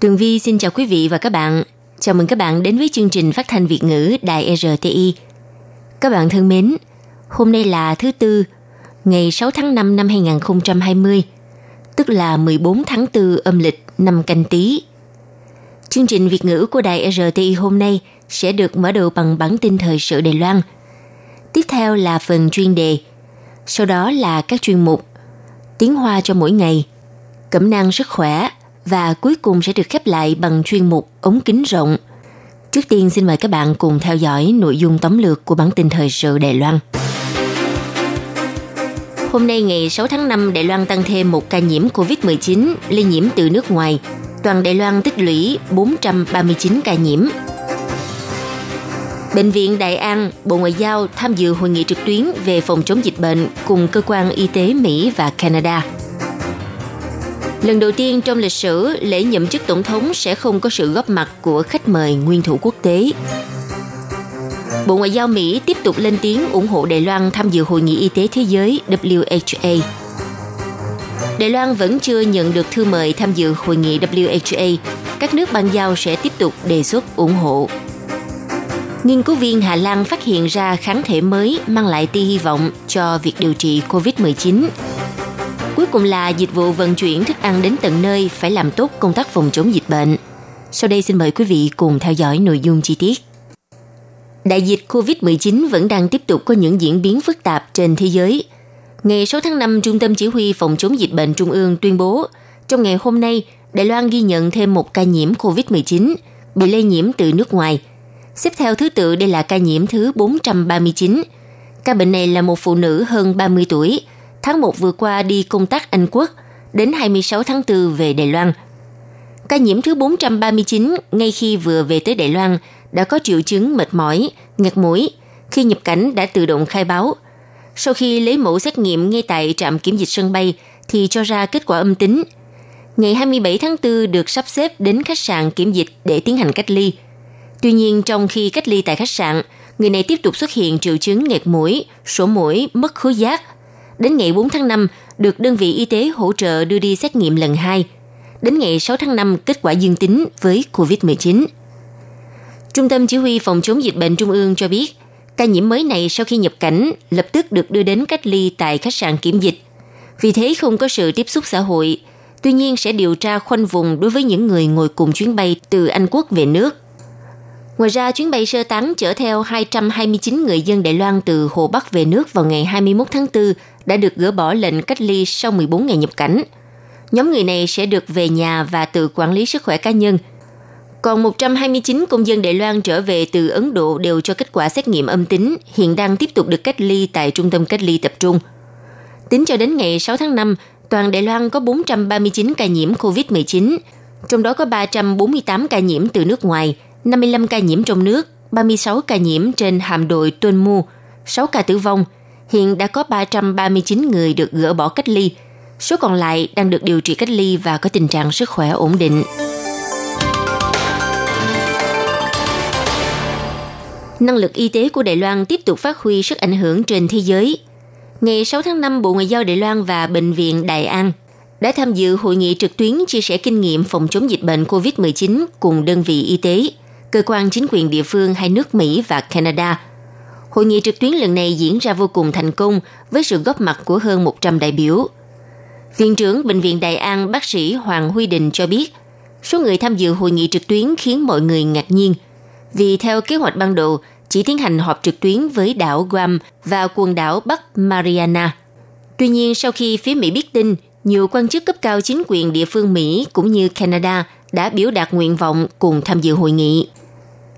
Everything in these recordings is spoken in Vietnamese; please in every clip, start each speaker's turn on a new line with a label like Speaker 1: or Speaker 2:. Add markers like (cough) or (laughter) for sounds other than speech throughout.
Speaker 1: Tường Vi xin chào quý vị và các bạn. Chào mừng các bạn đến với chương trình phát thanh Việt ngữ Đài RTI. Các bạn thân mến, hôm nay là thứ Tư, ngày 6 tháng 5 năm 2020, tức là 14 tháng 4 âm lịch năm canh tí. Chương trình Việt ngữ của Đài RTI hôm nay sẽ được mở đầu bằng bản tin thời sự Đài Loan. Tiếp theo là phần chuyên đề, sau đó là các chuyên mục Tiếng Hoa cho mỗi ngày, Cẩm năng sức khỏe và cuối cùng sẽ được khép lại bằng chuyên mục ống kính rộng. Trước tiên xin mời các bạn cùng theo dõi nội dung tóm lược của bản tin thời sự Đài Loan. Hôm nay ngày 6 tháng 5, Đài Loan tăng thêm một ca nhiễm COVID-19 lây nhiễm từ nước ngoài. Toàn Đài Loan tích lũy 439 ca nhiễm. Bệnh viện Đại An, Bộ Ngoại giao tham dự hội nghị trực tuyến về phòng chống dịch bệnh cùng cơ quan y tế Mỹ và Canada. Lần đầu tiên trong lịch sử, lễ nhậm chức tổng thống sẽ không có sự góp mặt của khách mời nguyên thủ quốc tế. Bộ Ngoại giao Mỹ tiếp tục lên tiếng ủng hộ Đài Loan tham dự Hội nghị Y tế Thế giới WHA. Đài Loan vẫn chưa nhận được thư mời tham dự Hội nghị WHA. Các nước ban giao sẽ tiếp tục đề xuất ủng hộ. Nghiên cứu viên Hà Lan phát hiện ra kháng thể mới mang lại tia hy vọng cho việc điều trị COVID-19 Cuối cùng là dịch vụ vận chuyển thức ăn đến tận nơi phải làm tốt công tác phòng chống dịch bệnh. Sau đây xin mời quý vị cùng theo dõi nội dung chi tiết. Đại dịch COVID-19 vẫn đang tiếp tục có những diễn biến phức tạp trên thế giới. Ngày 6 tháng 5, Trung tâm Chỉ huy Phòng chống dịch bệnh Trung ương tuyên bố, trong ngày hôm nay, Đài Loan ghi nhận thêm một ca nhiễm COVID-19 bị lây nhiễm từ nước ngoài. Xếp theo thứ tự đây là ca nhiễm thứ 439. Ca bệnh này là một phụ nữ hơn 30 tuổi, tháng 1 vừa qua đi công tác Anh Quốc, đến 26 tháng 4 về Đài Loan. Ca nhiễm thứ 439 ngay khi vừa về tới Đài Loan đã có triệu chứng mệt mỏi, ngạt mũi, khi nhập cảnh đã tự động khai báo. Sau khi lấy mẫu xét nghiệm ngay tại trạm kiểm dịch sân bay thì cho ra kết quả âm tính. Ngày 27 tháng 4 được sắp xếp đến khách sạn kiểm dịch để tiến hành cách ly. Tuy nhiên trong khi cách ly tại khách sạn, người này tiếp tục xuất hiện triệu chứng nghẹt mũi, sổ mũi, mất khứu giác, Đến ngày 4 tháng 5, được đơn vị y tế hỗ trợ đưa đi xét nghiệm lần 2. Đến ngày 6 tháng 5, kết quả dương tính với COVID-19. Trung tâm Chỉ huy Phòng chống dịch bệnh Trung ương cho biết, ca nhiễm mới này sau khi nhập cảnh lập tức được đưa đến cách ly tại khách sạn kiểm dịch. Vì thế không có sự tiếp xúc xã hội, tuy nhiên sẽ điều tra khoanh vùng đối với những người ngồi cùng chuyến bay từ Anh Quốc về nước. Ngoài ra, chuyến bay sơ tán chở theo 229 người dân Đài Loan từ Hồ Bắc về nước vào ngày 21 tháng 4 đã được gỡ bỏ lệnh cách ly sau 14 ngày nhập cảnh. Nhóm người này sẽ được về nhà và tự quản lý sức khỏe cá nhân. Còn 129 công dân Đài Loan trở về từ Ấn Độ đều cho kết quả xét nghiệm âm tính, hiện đang tiếp tục được cách ly tại trung tâm cách ly tập trung. Tính cho đến ngày 6 tháng 5, toàn Đài Loan có 439 ca nhiễm COVID-19, trong đó có 348 ca nhiễm từ nước ngoài, 55 ca nhiễm trong nước, 36 ca nhiễm trên hàm đội Tuân Mu, 6 ca tử vong – hiện đã có 339 người được gỡ bỏ cách ly, số còn lại đang được điều trị cách ly và có tình trạng sức khỏe ổn định. Năng lực y tế của Đài Loan tiếp tục phát huy sức ảnh hưởng trên thế giới. Ngày 6 tháng 5, Bộ Ngoại giao Đài Loan và Bệnh viện Đại An đã tham dự hội nghị trực tuyến chia sẻ kinh nghiệm phòng chống dịch bệnh COVID-19 cùng đơn vị y tế, cơ quan chính quyền địa phương hai nước Mỹ và Canada – Hội nghị trực tuyến lần này diễn ra vô cùng thành công với sự góp mặt của hơn 100 đại biểu. Viện trưởng Bệnh viện Đại An bác sĩ Hoàng Huy Đình cho biết, số người tham dự hội nghị trực tuyến khiến mọi người ngạc nhiên. Vì theo kế hoạch ban đầu, chỉ tiến hành họp trực tuyến với đảo Guam và quần đảo Bắc Mariana. Tuy nhiên, sau khi phía Mỹ biết tin, nhiều quan chức cấp cao chính quyền địa phương Mỹ cũng như Canada đã biểu đạt nguyện vọng cùng tham dự hội nghị.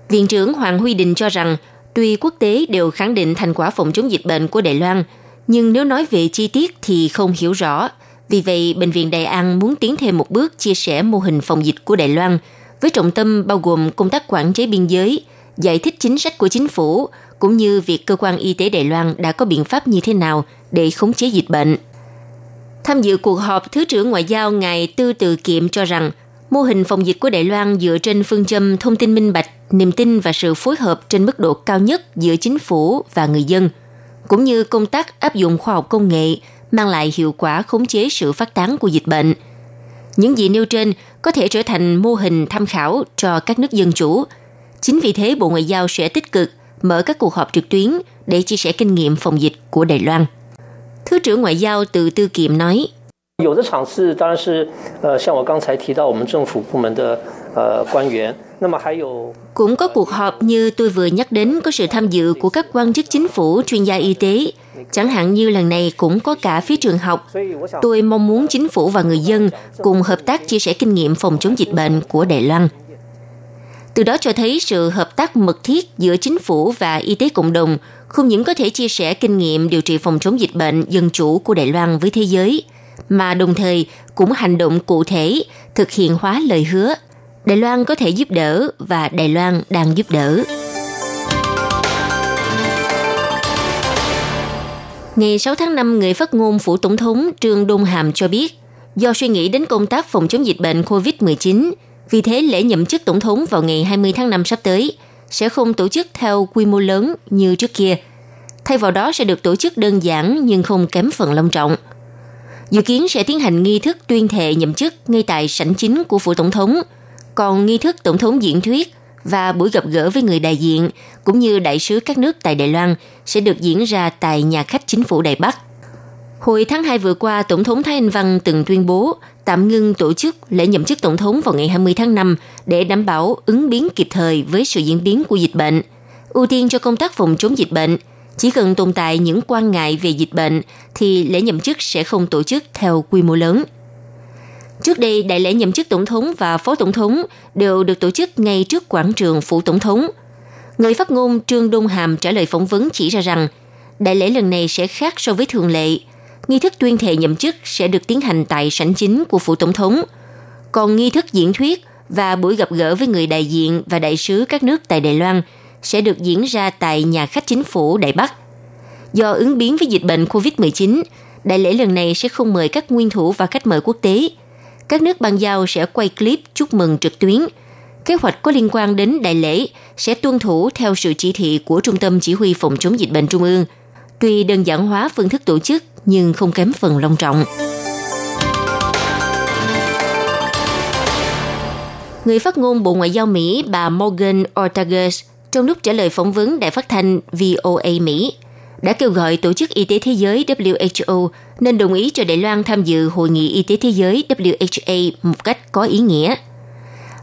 Speaker 1: Viện trưởng Hoàng Huy Đình cho rằng Tuy quốc tế đều khẳng định thành quả phòng chống dịch bệnh của Đài Loan, nhưng nếu nói về chi tiết thì không hiểu rõ, Vì vậy, Bệnh viện Đài An muốn tiến thêm một bước chia sẻ mô hình phòng dịch của Đài Loan, với trọng tâm bao gồm công tác quản chế biên giới, giải thích chính sách của chính phủ, cũng như việc cơ quan y tế Đài Loan đã có biện pháp như thế nào để khống chế dịch bệnh. Tham dự cuộc họp, Thứ trưởng Ngoại giao Ngài Tư Từ Kiệm cho rằng mô hình phòng dịch của Đài Loan dựa trên phương châm thông tin minh bạch, niềm tin và sự phối hợp trên mức độ cao nhất giữa chính phủ và người dân, cũng như công tác áp dụng khoa học công nghệ mang lại hiệu quả khống chế sự phát tán của dịch bệnh. Những gì nêu trên có thể trở thành mô hình tham khảo cho các nước dân chủ. Chính vì thế Bộ Ngoại giao sẽ tích cực mở các cuộc họp trực tuyến để chia sẻ kinh nghiệm phòng dịch của Đài Loan. Thứ trưởng Ngoại giao Từ Tư Kiệm nói,
Speaker 2: 有的场次当然是，呃，像我刚才提到我们政府部门的呃官员，那么还有
Speaker 1: Cũng có cuộc họp như tôi vừa nhắc đến có sự tham dự của các quan chức chính phủ, chuyên gia y tế. Chẳng hạn như lần này cũng có cả phía trường học.
Speaker 2: 所以我想
Speaker 1: Tôi mong muốn chính phủ và người dân cùng hợp tác chia sẻ kinh nghiệm phòng chống dịch bệnh của Đài Loan. Từ đó cho thấy sự hợp tác mật thiết giữa chính phủ và y tế cộng đồng không những có thể chia sẻ kinh nghiệm điều trị phòng chống dịch bệnh dân chủ của Đài Loan với thế giới, mà đồng thời cũng hành động cụ thể, thực hiện hóa lời hứa. Đài Loan có thể giúp đỡ và Đài Loan đang giúp đỡ. Ngày 6 tháng 5, người phát ngôn phủ tổng thống Trương Đông Hàm cho biết, do suy nghĩ đến công tác phòng chống dịch bệnh COVID-19, vì thế lễ nhậm chức tổng thống vào ngày 20 tháng 5 sắp tới sẽ không tổ chức theo quy mô lớn như trước kia. Thay vào đó sẽ được tổ chức đơn giản nhưng không kém phần long trọng. Dự kiến sẽ tiến hành nghi thức tuyên thệ nhậm chức ngay tại sảnh chính của phủ tổng thống, còn nghi thức tổng thống diễn thuyết và buổi gặp gỡ với người đại diện cũng như đại sứ các nước tại Đài Loan sẽ được diễn ra tại nhà khách chính phủ Đài Bắc. Hồi tháng 2 vừa qua, Tổng thống Thái Anh Văn từng tuyên bố tạm ngưng tổ chức lễ nhậm chức tổng thống vào ngày 20 tháng 5 để đảm bảo ứng biến kịp thời với sự diễn biến của dịch bệnh, ưu tiên cho công tác phòng chống dịch bệnh. Chỉ cần tồn tại những quan ngại về dịch bệnh thì lễ nhậm chức sẽ không tổ chức theo quy mô lớn. Trước đây, đại lễ nhậm chức tổng thống và phó tổng thống đều được tổ chức ngay trước quảng trường phủ tổng thống. Người phát ngôn Trương Đông Hàm trả lời phỏng vấn chỉ ra rằng đại lễ lần này sẽ khác so với thường lệ. Nghi thức tuyên thệ nhậm chức sẽ được tiến hành tại sảnh chính của phủ tổng thống. Còn nghi thức diễn thuyết và buổi gặp gỡ với người đại diện và đại sứ các nước tại Đài Loan sẽ được diễn ra tại nhà khách chính phủ Đài Bắc. Do ứng biến với dịch bệnh COVID-19, đại lễ lần này sẽ không mời các nguyên thủ và khách mời quốc tế. Các nước ban giao sẽ quay clip chúc mừng trực tuyến. Kế hoạch có liên quan đến đại lễ sẽ tuân thủ theo sự chỉ thị của Trung tâm Chỉ huy Phòng chống dịch bệnh Trung ương. Tuy đơn giản hóa phương thức tổ chức nhưng không kém phần long trọng. Người phát ngôn Bộ Ngoại giao Mỹ bà Morgan Ortagus trong lúc trả lời phỏng vấn đài phát thanh VOA Mỹ đã kêu gọi Tổ chức Y tế Thế giới WHO nên đồng ý cho Đài Loan tham dự Hội nghị Y tế Thế giới WHA một cách có ý nghĩa.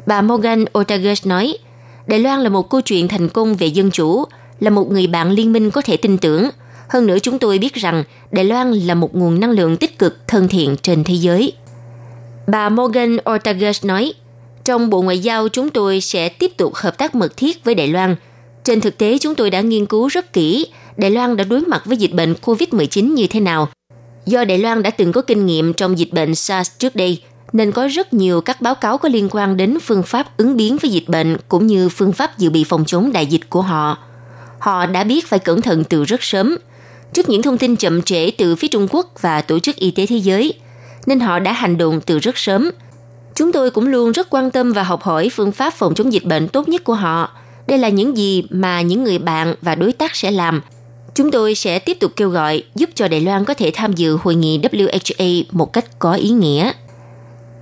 Speaker 1: Bà Morgan Ortagus nói, Đài Loan là một câu chuyện thành công về dân chủ, là một người bạn liên minh có thể tin tưởng. Hơn nữa chúng tôi biết rằng Đài Loan là một nguồn năng lượng tích cực thân thiện trên thế giới. Bà Morgan Ortagus nói, trong Bộ Ngoại giao chúng tôi sẽ tiếp tục hợp tác mật thiết với Đài Loan. Trên thực tế chúng tôi đã nghiên cứu rất kỹ Đài Loan đã đối mặt với dịch bệnh COVID-19 như thế nào. Do Đài Loan đã từng có kinh nghiệm trong dịch bệnh SARS trước đây, nên có rất nhiều các báo cáo có liên quan đến phương pháp ứng biến với dịch bệnh cũng như phương pháp dự bị phòng chống đại dịch của họ. Họ đã biết phải cẩn thận từ rất sớm, trước những thông tin chậm trễ từ phía Trung Quốc và Tổ chức Y tế Thế giới, nên họ đã hành động từ rất sớm. Chúng tôi cũng luôn rất quan tâm và học hỏi phương pháp phòng chống dịch bệnh tốt nhất của họ. Đây là những gì mà những người bạn và đối tác sẽ làm Chúng tôi sẽ tiếp tục kêu gọi giúp cho Đài Loan có thể tham dự hội nghị WHA một cách có ý nghĩa.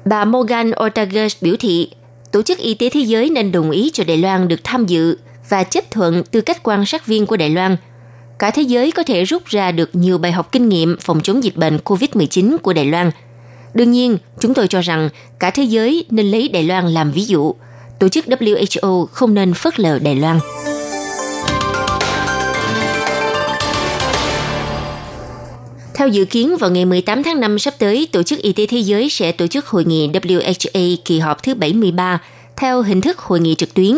Speaker 1: Bà Morgan Ortagus biểu thị, Tổ chức Y tế Thế giới nên đồng ý cho Đài Loan được tham dự và chấp thuận tư cách quan sát viên của Đài Loan. Cả thế giới có thể rút ra được nhiều bài học kinh nghiệm phòng chống dịch bệnh COVID-19 của Đài Loan. Đương nhiên, chúng tôi cho rằng cả thế giới nên lấy Đài Loan làm ví dụ. Tổ chức WHO không nên phớt lờ Đài Loan. Theo dự kiến, vào ngày 18 tháng 5 sắp tới, Tổ chức Y tế Thế giới sẽ tổ chức hội nghị WHA kỳ họp thứ 73 theo hình thức hội nghị trực tuyến.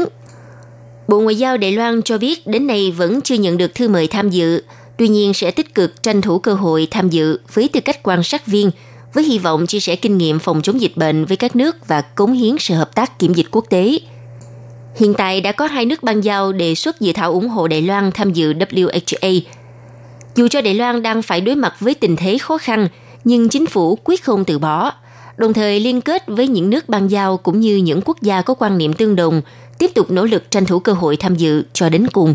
Speaker 1: Bộ Ngoại giao Đài Loan cho biết đến nay vẫn chưa nhận được thư mời tham dự, tuy nhiên sẽ tích cực tranh thủ cơ hội tham dự với tư cách quan sát viên với hy vọng chia sẻ kinh nghiệm phòng chống dịch bệnh với các nước và cống hiến sự hợp tác kiểm dịch quốc tế. Hiện tại đã có hai nước bang giao đề xuất dự thảo ủng hộ Đài Loan tham dự WHA. Dù cho Đài Loan đang phải đối mặt với tình thế khó khăn, nhưng chính phủ quyết không từ bỏ, đồng thời liên kết với những nước bang giao cũng như những quốc gia có quan niệm tương đồng, tiếp tục nỗ lực tranh thủ cơ hội tham dự cho đến cùng.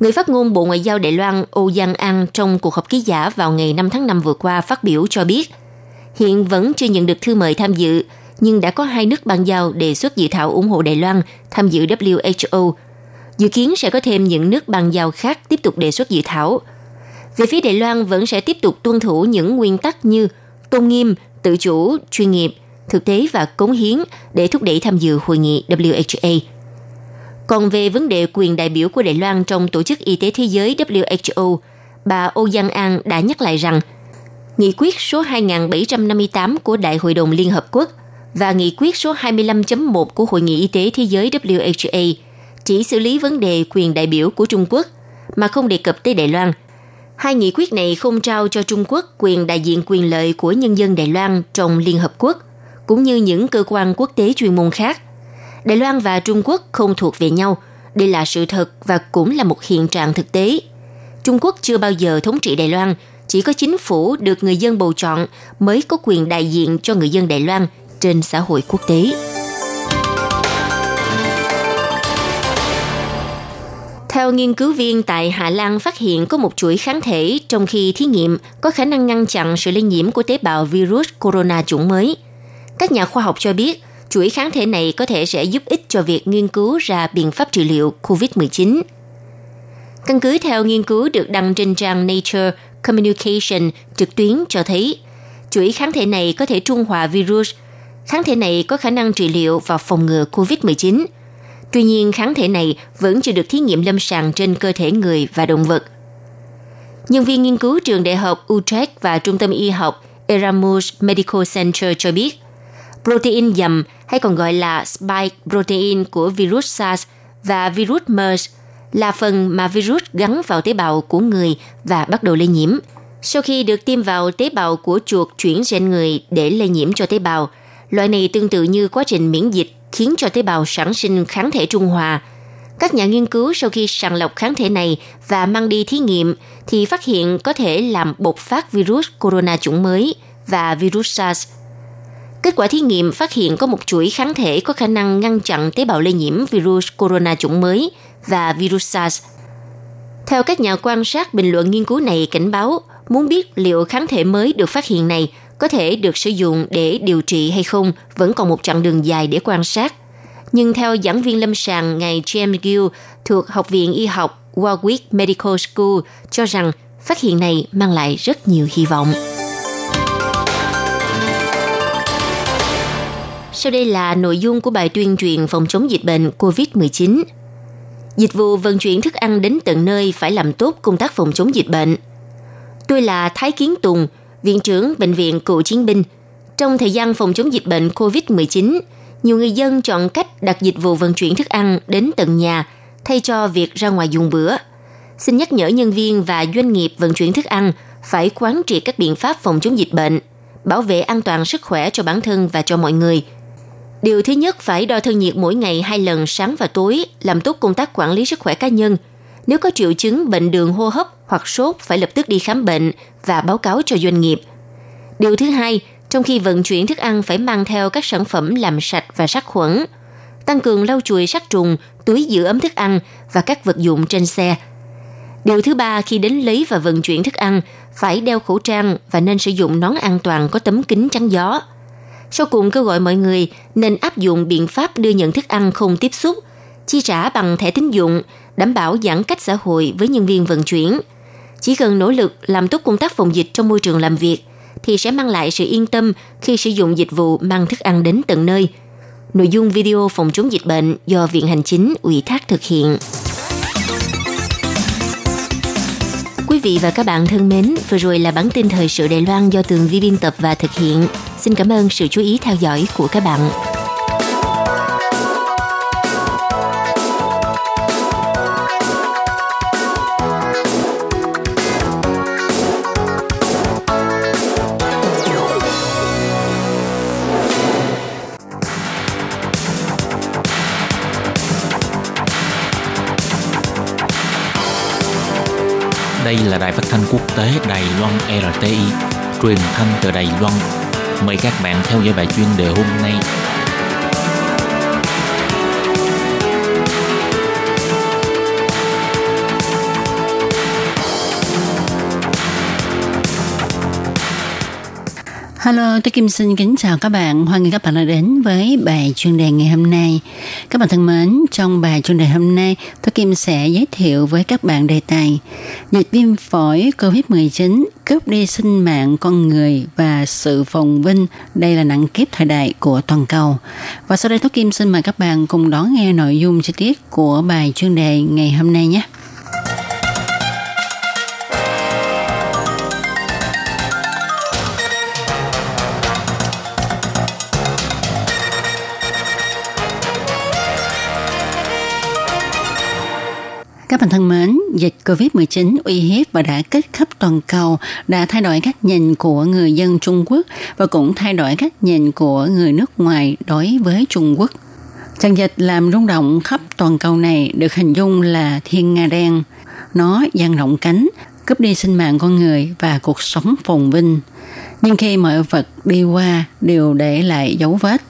Speaker 1: Người phát ngôn Bộ Ngoại giao Đài Loan Âu Giang An trong cuộc họp ký giả vào ngày 5 tháng 5 vừa qua phát biểu cho biết, hiện vẫn chưa nhận được thư mời tham dự, nhưng đã có hai nước bang giao đề xuất dự thảo ủng hộ Đài Loan tham dự WHO. Dự kiến sẽ có thêm những nước bang giao khác tiếp tục đề xuất dự thảo. Về phía Đài Loan vẫn sẽ tiếp tục tuân thủ những nguyên tắc như tôn nghiêm, tự chủ, chuyên nghiệp, thực tế và cống hiến để thúc đẩy tham dự hội nghị WHA. Còn về vấn đề quyền đại biểu của Đài Loan trong Tổ chức Y tế Thế giới WHO, bà Âu Giang An đã nhắc lại rằng Nghị quyết số 2758 của Đại hội đồng Liên Hợp Quốc và Nghị quyết số 25.1 của Hội nghị Y tế Thế giới WHO chỉ xử lý vấn đề quyền đại biểu của Trung Quốc mà không đề cập tới Đài Loan. Hai nghị quyết này không trao cho Trung Quốc quyền đại diện quyền lợi của nhân dân Đài Loan trong Liên Hợp Quốc, cũng như những cơ quan quốc tế chuyên môn khác – Đài Loan và Trung Quốc không thuộc về nhau. Đây là sự thật và cũng là một hiện trạng thực tế. Trung Quốc chưa bao giờ thống trị Đài Loan, chỉ có chính phủ được người dân bầu chọn mới có quyền đại diện cho người dân Đài Loan trên xã hội quốc tế. Theo nghiên cứu viên tại Hà Lan phát hiện có một chuỗi kháng thể trong khi thí nghiệm có khả năng ngăn chặn sự lây nhiễm của tế bào virus corona chủng mới. Các nhà khoa học cho biết, chuỗi kháng thể này có thể sẽ giúp ích cho việc nghiên cứu ra biện pháp trị liệu COVID-19. Căn cứ theo nghiên cứu được đăng trên trang Nature Communication trực tuyến cho thấy, chuỗi kháng thể này có thể trung hòa virus. Kháng thể này có khả năng trị liệu và phòng ngừa COVID-19. Tuy nhiên, kháng thể này vẫn chưa được thí nghiệm lâm sàng trên cơ thể người và động vật. Nhân viên nghiên cứu trường đại học Utrecht và trung tâm y học Erasmus Medical Center cho biết, protein dầm hay còn gọi là spike protein của virus SARS và virus MERS là phần mà virus gắn vào tế bào của người và bắt đầu lây nhiễm. Sau khi được tiêm vào tế bào của chuột chuyển gen người để lây nhiễm cho tế bào, loại này tương tự như quá trình miễn dịch khiến cho tế bào sản sinh kháng thể trung hòa. Các nhà nghiên cứu sau khi sàng lọc kháng thể này và mang đi thí nghiệm thì phát hiện có thể làm bộc phát virus corona chủng mới và virus SARS Kết quả thí nghiệm phát hiện có một chuỗi kháng thể có khả năng ngăn chặn tế bào lây nhiễm virus corona chủng mới và virus SARS. Theo các nhà quan sát, bình luận nghiên cứu này cảnh báo muốn biết liệu kháng thể mới được phát hiện này có thể được sử dụng để điều trị hay không vẫn còn một chặng đường dài để quan sát. Nhưng theo giảng viên lâm sàng ngài James Gill thuộc Học viện Y học Warwick Medical School cho rằng phát hiện này mang lại rất nhiều hy vọng. Sau đây là nội dung của bài tuyên truyền phòng chống dịch bệnh COVID-19. Dịch vụ vận chuyển thức ăn đến tận nơi phải làm tốt công tác phòng chống dịch bệnh. Tôi là Thái Kiến Tùng, Viện trưởng Bệnh viện Cựu Chiến binh. Trong thời gian phòng chống dịch bệnh COVID-19, nhiều người dân chọn cách đặt dịch vụ vận chuyển thức ăn đến tận nhà thay cho việc ra ngoài dùng bữa. Xin nhắc nhở nhân viên và doanh nghiệp vận chuyển thức ăn phải quán triệt các biện pháp phòng chống dịch bệnh, bảo vệ an toàn sức khỏe cho bản thân và cho mọi người – Điều thứ nhất phải đo thân nhiệt mỗi ngày hai lần sáng và tối, làm tốt công tác quản lý sức khỏe cá nhân. Nếu có triệu chứng bệnh đường hô hấp hoặc sốt phải lập tức đi khám bệnh và báo cáo cho doanh nghiệp. Điều thứ hai, trong khi vận chuyển thức ăn phải mang theo các sản phẩm làm sạch và sát khuẩn, tăng cường lau chùi sát trùng, túi giữ ấm thức ăn và các vật dụng trên xe. Điều thứ ba, khi đến lấy và vận chuyển thức ăn, phải đeo khẩu trang và nên sử dụng nón an toàn có tấm kính chắn gió – sau cùng kêu gọi mọi người nên áp dụng biện pháp đưa nhận thức ăn không tiếp xúc, chi trả bằng thẻ tín dụng, đảm bảo giãn cách xã hội với nhân viên vận chuyển. Chỉ cần nỗ lực làm tốt công tác phòng dịch trong môi trường làm việc thì sẽ mang lại sự yên tâm khi sử dụng dịch vụ mang thức ăn đến tận nơi. Nội dung video phòng chống dịch bệnh do Viện Hành Chính ủy thác thực hiện. Vị và các bạn thân mến, vừa rồi là bản tin thời sự Đài Loan do Tường Vi biên tập và thực hiện. Xin cảm ơn sự chú ý theo dõi của các bạn.
Speaker 3: Đây là đài phát thanh quốc tế Đài Loan RTI, truyền thanh từ Đài Loan. Mời các bạn theo dõi bài chuyên đề hôm nay.
Speaker 4: Hello, tôi Kim xin kính chào các bạn. Hoan nghênh các bạn đã đến với bài chuyên đề ngày hôm nay. Các bạn thân mến, trong bài chuyên đề hôm nay, tôi Kim sẽ giới thiệu với các bạn đề tài Dịch viêm phổi COVID-19 cướp đi sinh mạng con người và sự phồn vinh. Đây là nặng kiếp thời đại của toàn cầu. Và sau đây tôi Kim xin mời các bạn cùng đón nghe nội dung chi tiết của bài chuyên đề ngày hôm nay nhé. Các bạn thân mến, dịch COVID-19 uy hiếp và đã kết khắp toàn cầu đã thay đổi cách nhìn của người dân Trung Quốc và cũng thay đổi cách nhìn của người nước ngoài đối với Trung Quốc. Trận dịch làm rung động khắp toàn cầu này được hình dung là thiên nga đen. Nó dang rộng cánh, cướp đi sinh mạng con người và cuộc sống phồn vinh. Nhưng khi mọi vật đi qua đều để lại dấu vết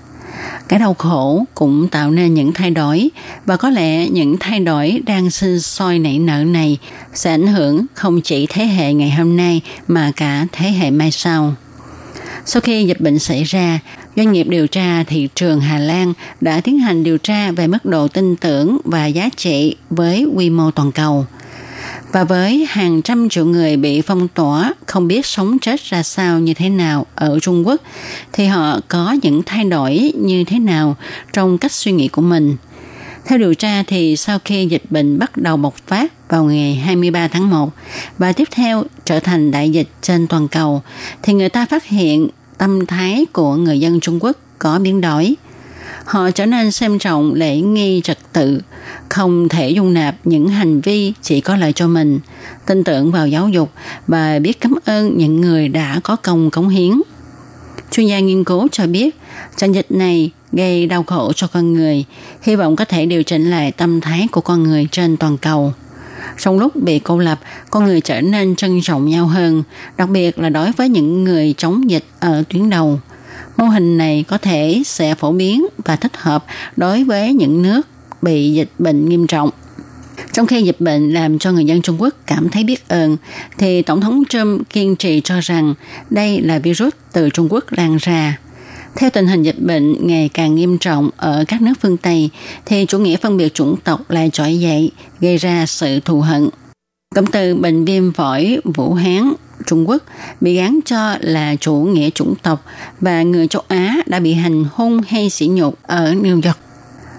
Speaker 4: cái đau khổ cũng tạo nên những thay đổi và có lẽ những thay đổi đang sinh sôi nảy nở này sẽ ảnh hưởng không chỉ thế hệ ngày hôm nay mà cả thế hệ mai sau. Sau khi dịch bệnh xảy ra, doanh nghiệp điều tra thị trường Hà Lan đã tiến hành điều tra về mức độ tin tưởng và giá trị với quy mô toàn cầu – và với hàng trăm triệu người bị phong tỏa, không biết sống chết ra sao như thế nào ở Trung Quốc, thì họ có những thay đổi như thế nào trong cách suy nghĩ của mình. Theo điều tra thì sau khi dịch bệnh bắt đầu bộc phát vào ngày 23 tháng 1 và tiếp theo trở thành đại dịch trên toàn cầu, thì người ta phát hiện tâm thái của người dân Trung Quốc có biến đổi – họ trở nên xem trọng lễ nghi trật tự, không thể dung nạp những hành vi chỉ có lợi cho mình, tin tưởng vào giáo dục và biết cảm ơn những người đã có công cống hiến. Chuyên gia nghiên cứu cho biết, trận dịch này gây đau khổ cho con người, hy vọng có thể điều chỉnh lại tâm thái của con người trên toàn cầu. Trong lúc bị cô lập, con người trở nên trân trọng nhau hơn, đặc biệt là đối với những người chống dịch ở tuyến đầu – Mô hình này có thể sẽ phổ biến và thích hợp đối với những nước bị dịch bệnh nghiêm trọng. Trong khi dịch bệnh làm cho người dân Trung Quốc cảm thấy biết ơn, thì Tổng thống Trump kiên trì cho rằng đây là virus từ Trung Quốc lan ra. Theo tình hình dịch bệnh ngày càng nghiêm trọng ở các nước phương Tây, thì chủ nghĩa phân biệt chủng tộc lại trỗi dậy, gây ra sự thù hận. Cụm từ bệnh viêm phổi Vũ Hán Trung Quốc bị gán cho là chủ nghĩa chủng tộc và người châu Á đã bị hành hung hay sỉ nhục ở New York.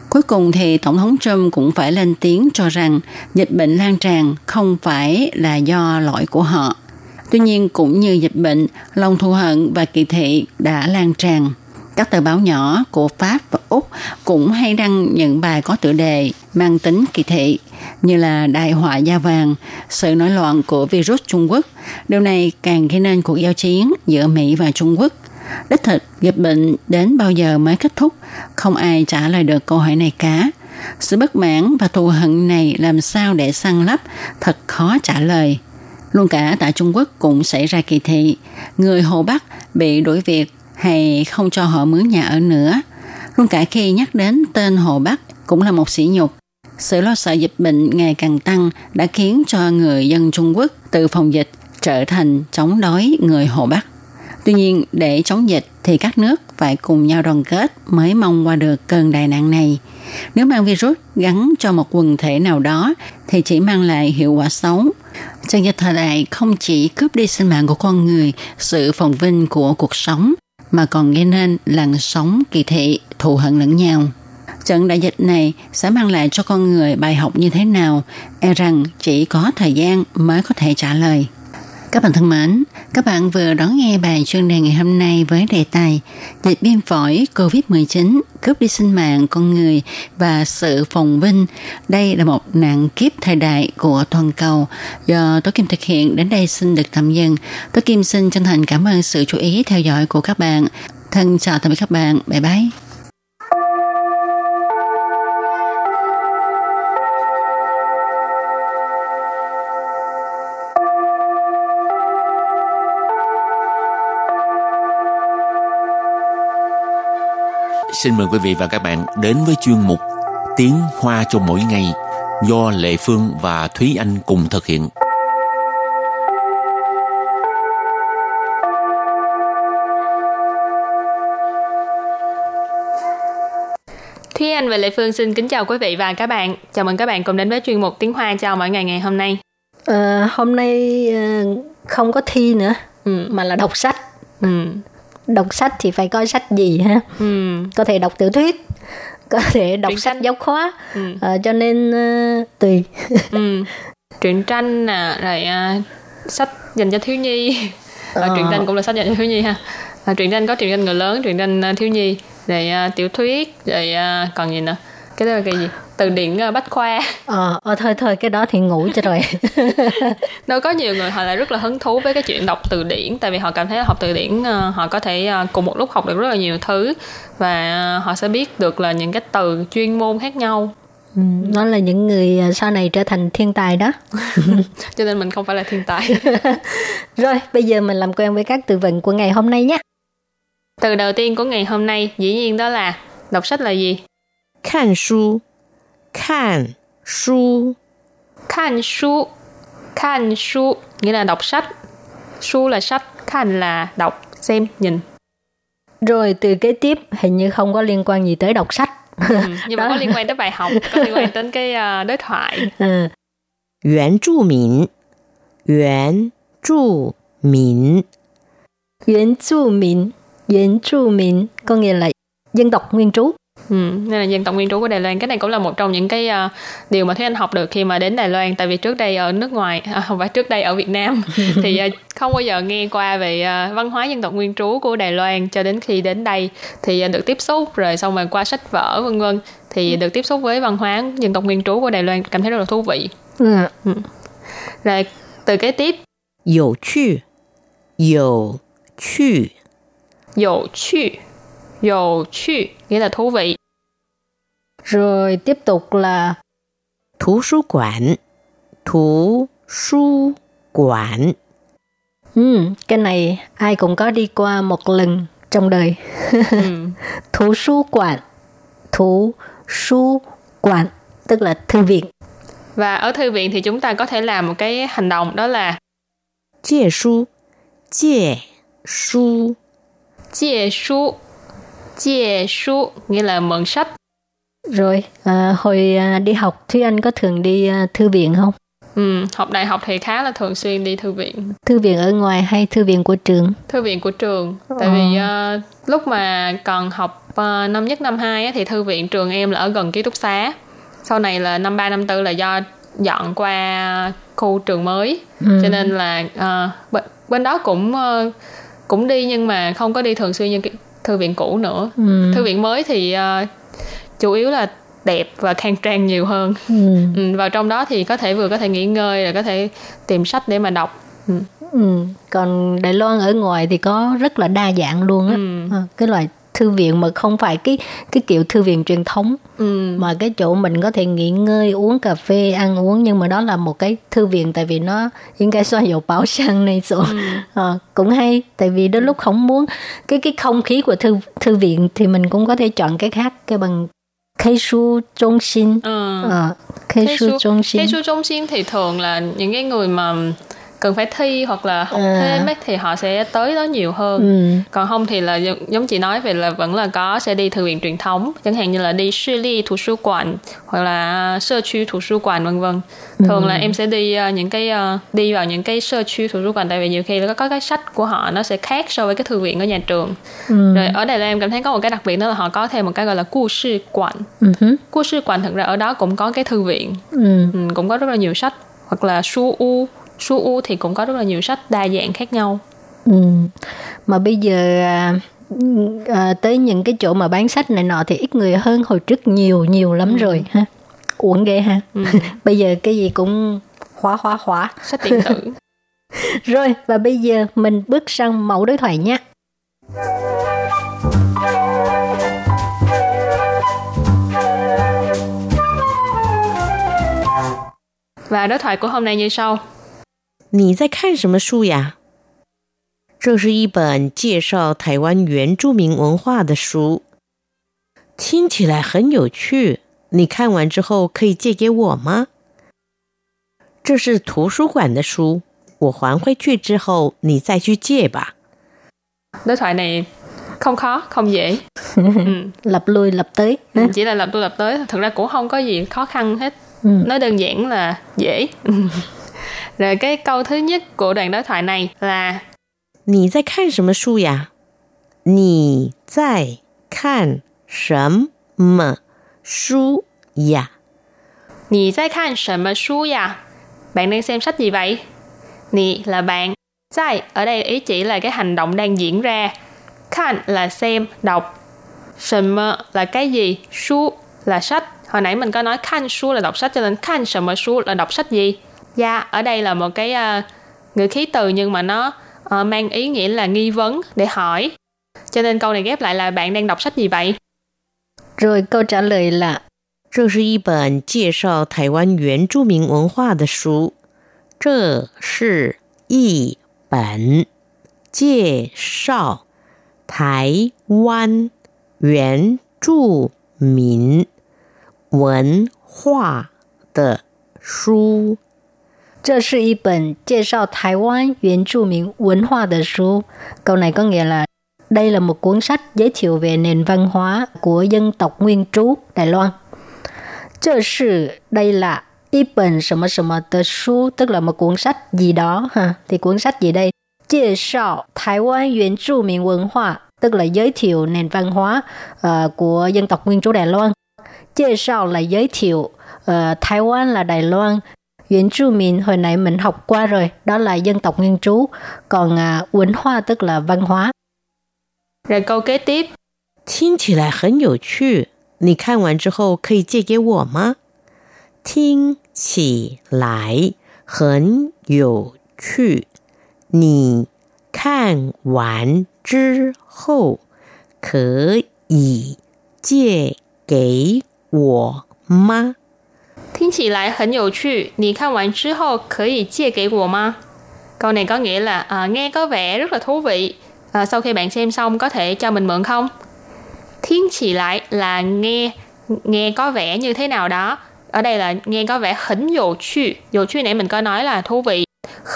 Speaker 4: Cuối cùng thì Tổng thống Trump cũng phải lên tiếng cho rằng dịch bệnh lan tràn không phải là do lỗi của họ. Tuy nhiên cũng như dịch bệnh, lòng thù hận và kỳ thị đã lan tràn. Các tờ báo nhỏ của Pháp và Úc cũng hay đăng những bài có tựa đề mang tính kỳ thị như là đại họa da vàng, sự nổi loạn của virus Trung Quốc. Điều này càng gây nên cuộc giao chiến giữa Mỹ và Trung Quốc. Đích thực, dịch bệnh đến bao giờ mới kết thúc? Không ai trả lời được câu hỏi này cả. Sự bất mãn và thù hận này làm sao để săn lấp thật khó trả lời. Luôn cả tại Trung Quốc cũng xảy ra kỳ thị. Người Hồ Bắc bị đuổi việc hay không cho họ mướn nhà ở nữa. Luôn cả khi nhắc đến tên Hồ Bắc cũng là một sỉ nhục. Sự lo sợ dịch bệnh ngày càng tăng đã khiến cho người dân Trung Quốc từ phòng dịch trở thành chống đói người Hồ Bắc. Tuy nhiên, để chống dịch thì các nước phải cùng nhau đoàn kết mới mong qua được cơn đại nạn này. Nếu mang virus gắn cho một quần thể nào đó thì chỉ mang lại hiệu quả xấu. Trận dịch thời đại không chỉ cướp đi sinh mạng của con người, sự phồn vinh của cuộc sống, mà còn gây nên làn sóng kỳ thị, thù hận lẫn nhau. Trận đại dịch này sẽ mang lại cho con người bài học như thế nào, e rằng chỉ có thời gian mới có thể trả lời. Các bạn thân mến, các bạn vừa đón nghe bài chuyên đề ngày hôm nay với đề tài Dịch viêm phổi COVID-19 cướp đi sinh mạng con người và sự phồn vinh. Đây là một nạn kiếp thời đại của toàn cầu do Tố Kim thực hiện. Đến đây xin được tạm dừng. Tố Kim xin chân thành cảm ơn sự chú ý theo dõi của các bạn. Thân chào tạm biệt các bạn. Bye bye.
Speaker 3: Xin mời quý vị và các bạn đến với chuyên mục Tiếng Hoa cho mỗi ngày do Lệ Phương và Thúy Anh cùng thực hiện.
Speaker 5: Thúy Anh và Lệ Phương xin kính chào quý vị và các bạn. Chào mừng các bạn cùng đến với chuyên mục Tiếng Hoa chào mỗi ngày ngày hôm nay.
Speaker 6: Ờ, hôm nay ờ, không có thi nữa
Speaker 5: Ừ.
Speaker 6: mà là đọc sách.
Speaker 5: Ừ.
Speaker 6: Đọc sách thì phải coi sách gì ha?
Speaker 5: Ừ.
Speaker 6: Có thể đọc tiểu thuyết, có thể đọc
Speaker 5: Truyện
Speaker 6: sách
Speaker 5: tranh.
Speaker 6: giáo khoa.
Speaker 5: Ừ.
Speaker 6: Ờ, cho nên ờ, tùy.
Speaker 5: ừ. Truyện tranh nè, rồi à, sách dành cho thiếu nhi. Ờ. Truyện tranh cũng là sách dành cho thiếu nhi ha. À, truyện tranh có truyện tranh người lớn, truyện tranh à, thiếu nhi, rồi à, tiểu thuyết, rồi à, còn gì nữa? Cái đó là cái gì? Từ điển à, bách khoa.
Speaker 6: Ờ, ờ, thôi thôi cái đó thì ngủ cho rồi. (laughs)
Speaker 5: đâu có nhiều người họ lại rất là hứng thú với cái chuyện đọc từ điển tại vì họ cảm thấy là học từ điển ờ, họ có thể ờ, cùng một lúc học được rất là nhiều thứ và ờ, họ sẽ biết được là những cái từ chuyên môn khác nhau
Speaker 6: Ừ, nó là những người ờ, sau này trở thành thiên tài đó. (laughs) (laughs)
Speaker 5: cho nên mình không phải là thiên tài
Speaker 6: Rồi, bây giờ mình làm quen với các từ vựng của ngày hôm nay nhé.
Speaker 5: từ đầu tiên của ngày hôm nay dĩ nhiên đó là đọc sách là gì
Speaker 7: 看书，看书，
Speaker 5: khan su khan su nghĩa là đọc sách su là sách khan là đọc xem nhìn
Speaker 6: Rồi từ kế tiếp hình như không có liên quan gì tới đọc sách.
Speaker 5: ừ. nhưng mà
Speaker 6: Đó. (laughs)
Speaker 5: có liên quan tới bài học có liên quan đến cái ờ, đối thoại
Speaker 6: Ừ.
Speaker 7: 原住民，原住民，
Speaker 6: Yuan Chu Min, Yuan Chu Min có nghĩa là dân tộc nguyên trú.
Speaker 5: Ừ, nên là dân tộc nguyên trú của Đài Loan cái này cũng là một trong những cái uh, điều mà Thúy Anh học được khi mà đến Đài Loan tại vì trước đây ở nước ngoài à, không phải trước đây ở Việt Nam (laughs) thì uh, không bao giờ nghe qua về uh, văn hóa dân tộc nguyên trú của Đài Loan cho đến khi đến đây thì uh, được tiếp xúc rồi xong rồi qua sách vở vân vân thì ừ. được tiếp xúc với văn hóa dân tộc nguyên trú của Đài Loan cảm thấy rất là thú vị.
Speaker 6: Ừ. Ừ.
Speaker 5: Rồi từ kế tiếp
Speaker 7: Dầu chư Dầu chư
Speaker 5: Dầu chư 有趣 nghĩa là thú vị.
Speaker 6: Rồi tiếp tục là
Speaker 7: thú sư quản. Thú sư quản.
Speaker 6: Ừ, cái này ai cũng có đi qua một lần trong đời.
Speaker 5: ừ. (laughs)
Speaker 6: Thú sư quản. Thú sư quản tức là thư viện.
Speaker 5: Và ở thư viện thì chúng ta có thể làm một cái hành động đó là
Speaker 7: Chia su Chia su
Speaker 5: Chia su chia su nghĩa là mượn sách
Speaker 6: Rồi à, hồi à, đi học Thúy Anh có thường đi à, thư viện không?
Speaker 5: ừ, học đại học thì khá là thường xuyên đi thư viện
Speaker 6: Thư viện ở ngoài hay thư viện của trường?
Speaker 5: thư viện của trường tại vì ờ, lúc mà còn học ờ, năm nhất năm hai á, thì thư viện trường em là ở gần ký túc xá sau này là năm ba năm tư là do dọn qua khu trường mới
Speaker 6: Ừ.
Speaker 5: cho nên là ờ, bên, đó cũng ờ, cũng đi nhưng mà không có đi thường xuyên như cái thư viện cũ nữa
Speaker 6: Ừ.
Speaker 5: thư viện mới thì ờ, chủ yếu là đẹp và khang trang nhiều hơn
Speaker 6: Ừ.
Speaker 5: ừ, vào trong đó thì có thể vừa có thể nghỉ ngơi rồi có thể tìm sách để mà đọc ừ.
Speaker 6: Ừ. Còn Đài Loan ở ngoài thì có rất là đa dạng luôn á.
Speaker 5: Ừ.
Speaker 6: Ờ, cái loại thư viện mà không phải cái cái kiểu thư viện truyền thống
Speaker 5: ừ.
Speaker 6: mà cái chỗ mình có thể nghỉ ngơi uống cà phê ăn uống nhưng mà đó là một cái thư viện tại vì nó những cái xoa dầu bảo sang này rồi ừ. à, (laughs) cũng hay tại vì đến lúc không muốn cái cái không khí của thư thư viện thì mình cũng có thể chọn cái khác cái bằng cây su trung sinh
Speaker 5: ừ.
Speaker 6: Ờ. à,
Speaker 5: ờ,
Speaker 6: khai
Speaker 5: su
Speaker 6: trung sinh
Speaker 5: khai su trung sinh thì thường là những cái người mà cần phải thi hoặc là học
Speaker 6: à.
Speaker 5: thêm ấy, thì họ sẽ tới đó nhiều hơn
Speaker 6: ừ.
Speaker 5: còn không thì là giống chị nói về là vẫn là có sẽ đi thư viện truyền thống chẳng hạn như là đi sư ly thủ sư quản hoặc là sơ khu thủ sư quản vân vân ừ. thường ừ. là em sẽ đi uh, những cái uh, đi vào những cái sơ khu thủ sư quản tại vì nhiều khi là có cái sách của họ nó sẽ khác so với cái thư viện ở nhà trường
Speaker 6: ừ.
Speaker 5: rồi ở đây là em cảm thấy có một cái đặc biệt đó là họ có thêm một cái gọi là cu sư quản
Speaker 6: uh-huh. Ừ
Speaker 5: cu sư quản thực ra ở đó cũng có cái thư viện
Speaker 6: ừ.
Speaker 5: Ừ, cũng có rất là nhiều sách hoặc là su u su u thì cũng có rất là nhiều sách đa dạng khác nhau
Speaker 6: Ừ. Mà bây giờ à, à, tới những cái chỗ mà bán sách này nọ thì ít người hơn hồi trước nhiều nhiều lắm rồi ha. Uổng ghê ha. (laughs) bây giờ cái gì cũng khóa khóa khóa.
Speaker 5: sách điện tử (laughs)
Speaker 6: Rồi và bây giờ mình bước sang mẫu đối thoại nhé.
Speaker 5: và đối thoại của hôm nay như sau
Speaker 7: 你在看什么书呀？这是一本介绍台湾原住民文化的书。 听起来很有趣，你看完之后可以借给我吗？这是图书馆的书，我还回去之后你再去借吧。
Speaker 5: đối thoại này không khó không dễ (laughs) ừ.
Speaker 6: lập lui lập tới ha.
Speaker 5: chỉ là lập tu lập tới thực ra cũng không có gì khó khăn hết
Speaker 6: Ừ.
Speaker 5: nó đơn giản là dễ (laughs) rồi cái câu thứ nhất của đoạn đối thoại này là
Speaker 7: 你在看什么书呀？你在看什么书呀？
Speaker 5: Nì在看什么书呀? Bạn đang xem sách gì vậy? Nì là bạn. Zai ở đây ý chỉ là cái hành động đang diễn ra. Khan là xem, đọc. Sầm là cái gì? Su là sách. Hồi nãy mình có nói khan su là đọc sách cho nên khan sầm su là đọc sách gì? Dạ, ở đây là một cái uh, ngữ khí từ nhưng mà nó uh, mang ý nghĩa là nghi vấn để hỏi. Cho nên câu này ghép lại là bạn đang đọc sách gì vậy?
Speaker 6: rồi câu trả lời là
Speaker 7: 这是一本介绍台湾原住民文化的书。这是一本介绍台湾原住民文化的书。
Speaker 6: 这是一本介绍台湾原住民文化的书. Câu này có nghĩa là đây là một cuốn sách giới thiệu về nền văn hóa của dân tộc nguyên trú Đài Loan. 这是 đây là 一本什么什么的书, tức là một cuốn sách gì đó ha. Thì cuốn sách gì đây? 介绍台湾原住民文化, tức là giới thiệu nền văn hóa ờ, của dân tộc nguyên trú Đài Loan. 介绍 là giới thiệu, ờ, Thái Quan là Đài Loan, Yuan Chu Min hồi nãy mình học qua rồi, đó là dân tộc nguyên trú. Còn à, Quỳnh Hoa tức là văn hóa.
Speaker 5: Rồi câu kế tiếp
Speaker 7: 听起来很有趣，你看完之后可以借给我吗？听起来很有趣，你看完之后可以借给我吗？
Speaker 5: Thiên chỉ lại很有趣, Nì khăn hoàn之后可以借给我吗? Câu này có nghĩa là à, nghe có vẻ rất là thú vị. À, sau khi bạn xem xong có thể cho mình mượn không? Thiên chỉ lại là nghe nghe có vẻ như thế nào đó. Ở đây là nghe có vẻ hỉnh dụ趣. Dụ趣nãy mình có nói là thú vị.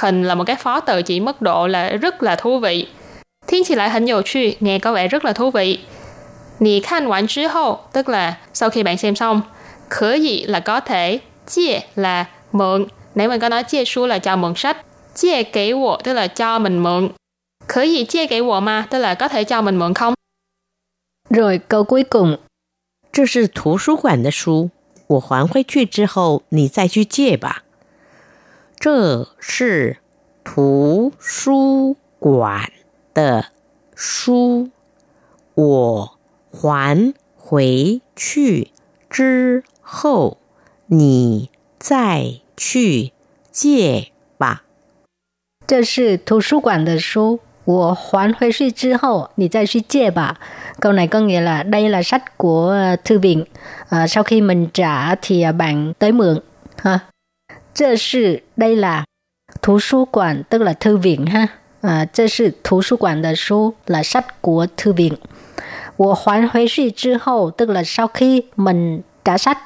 Speaker 5: Hình là một cái phó từ chỉ mức độ là rất là thú vị. Thiên chỉ lại hỉnh dụ趣, nghe có vẻ rất là thú vị. Nì khăn hoàn之后, tức là sau khi bạn xem xong, khở gì là có thể, chia là mượn. Nãy mình có nói chia su là cho mượn sách. Chia kỹ wo tức là cho mình mượn. Khở gì chia kỹ wo mà, tức là có thể cho mình mượn không?
Speaker 6: Rồi câu cuối cùng,
Speaker 7: 这是图书馆的书，我还回去之后你再去借吧。这是图书馆的书，我还回去之 后你再去借吧。
Speaker 6: 这是图书馆的书，我还回去之后你再去借吧. Câu này có nghĩa là đây là sách của ờ, thư viện. À, sau khi mình trả thì à, bạn tới mượn. Ha. 这是 đây là 图书馆 tức là thư viện ha. À, 这是图书馆的书 là sách của thư viện. 我还回去之后 tức là sau khi mình trả sách.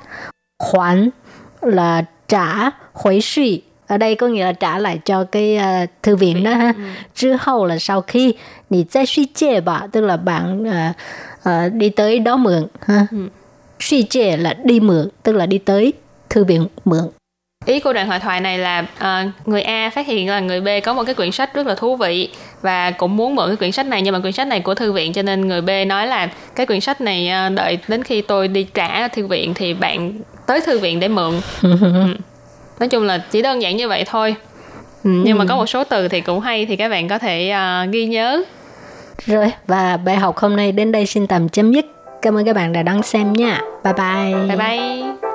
Speaker 6: Khoản là trả hồi suy. Ở đây có nghĩa là trả lại cho cái uh, thư viện đó ha. 之后 là ừ. sau khi thì sẽ suy chê bà tức là bạn uh, uh, đi tới đó mượn ha. Ừ. Suy chê là đi mượn tức là đi tới thư viện mượn.
Speaker 5: Ý của đoạn hội thoại này là à, người A phát hiện là người B có một cái quyển sách rất là thú vị và cũng muốn mượn cái quyển sách này nhưng mà quyển sách này của thư viện cho nên người B nói là cái quyển sách này à, đợi đến khi tôi đi trả thư viện thì bạn tới thư viện để mượn. (laughs) ừ. Nói chung là chỉ đơn giản như vậy thôi. Ừ, nhưng mà có một số từ thì cũng hay thì các bạn có thể à, ghi nhớ.
Speaker 6: Rồi, và bài học hôm nay đến đây xin tạm chấm dứt. Cảm ơn các bạn đã đón xem nha. Bye bye.
Speaker 5: Bye bye.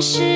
Speaker 3: 是。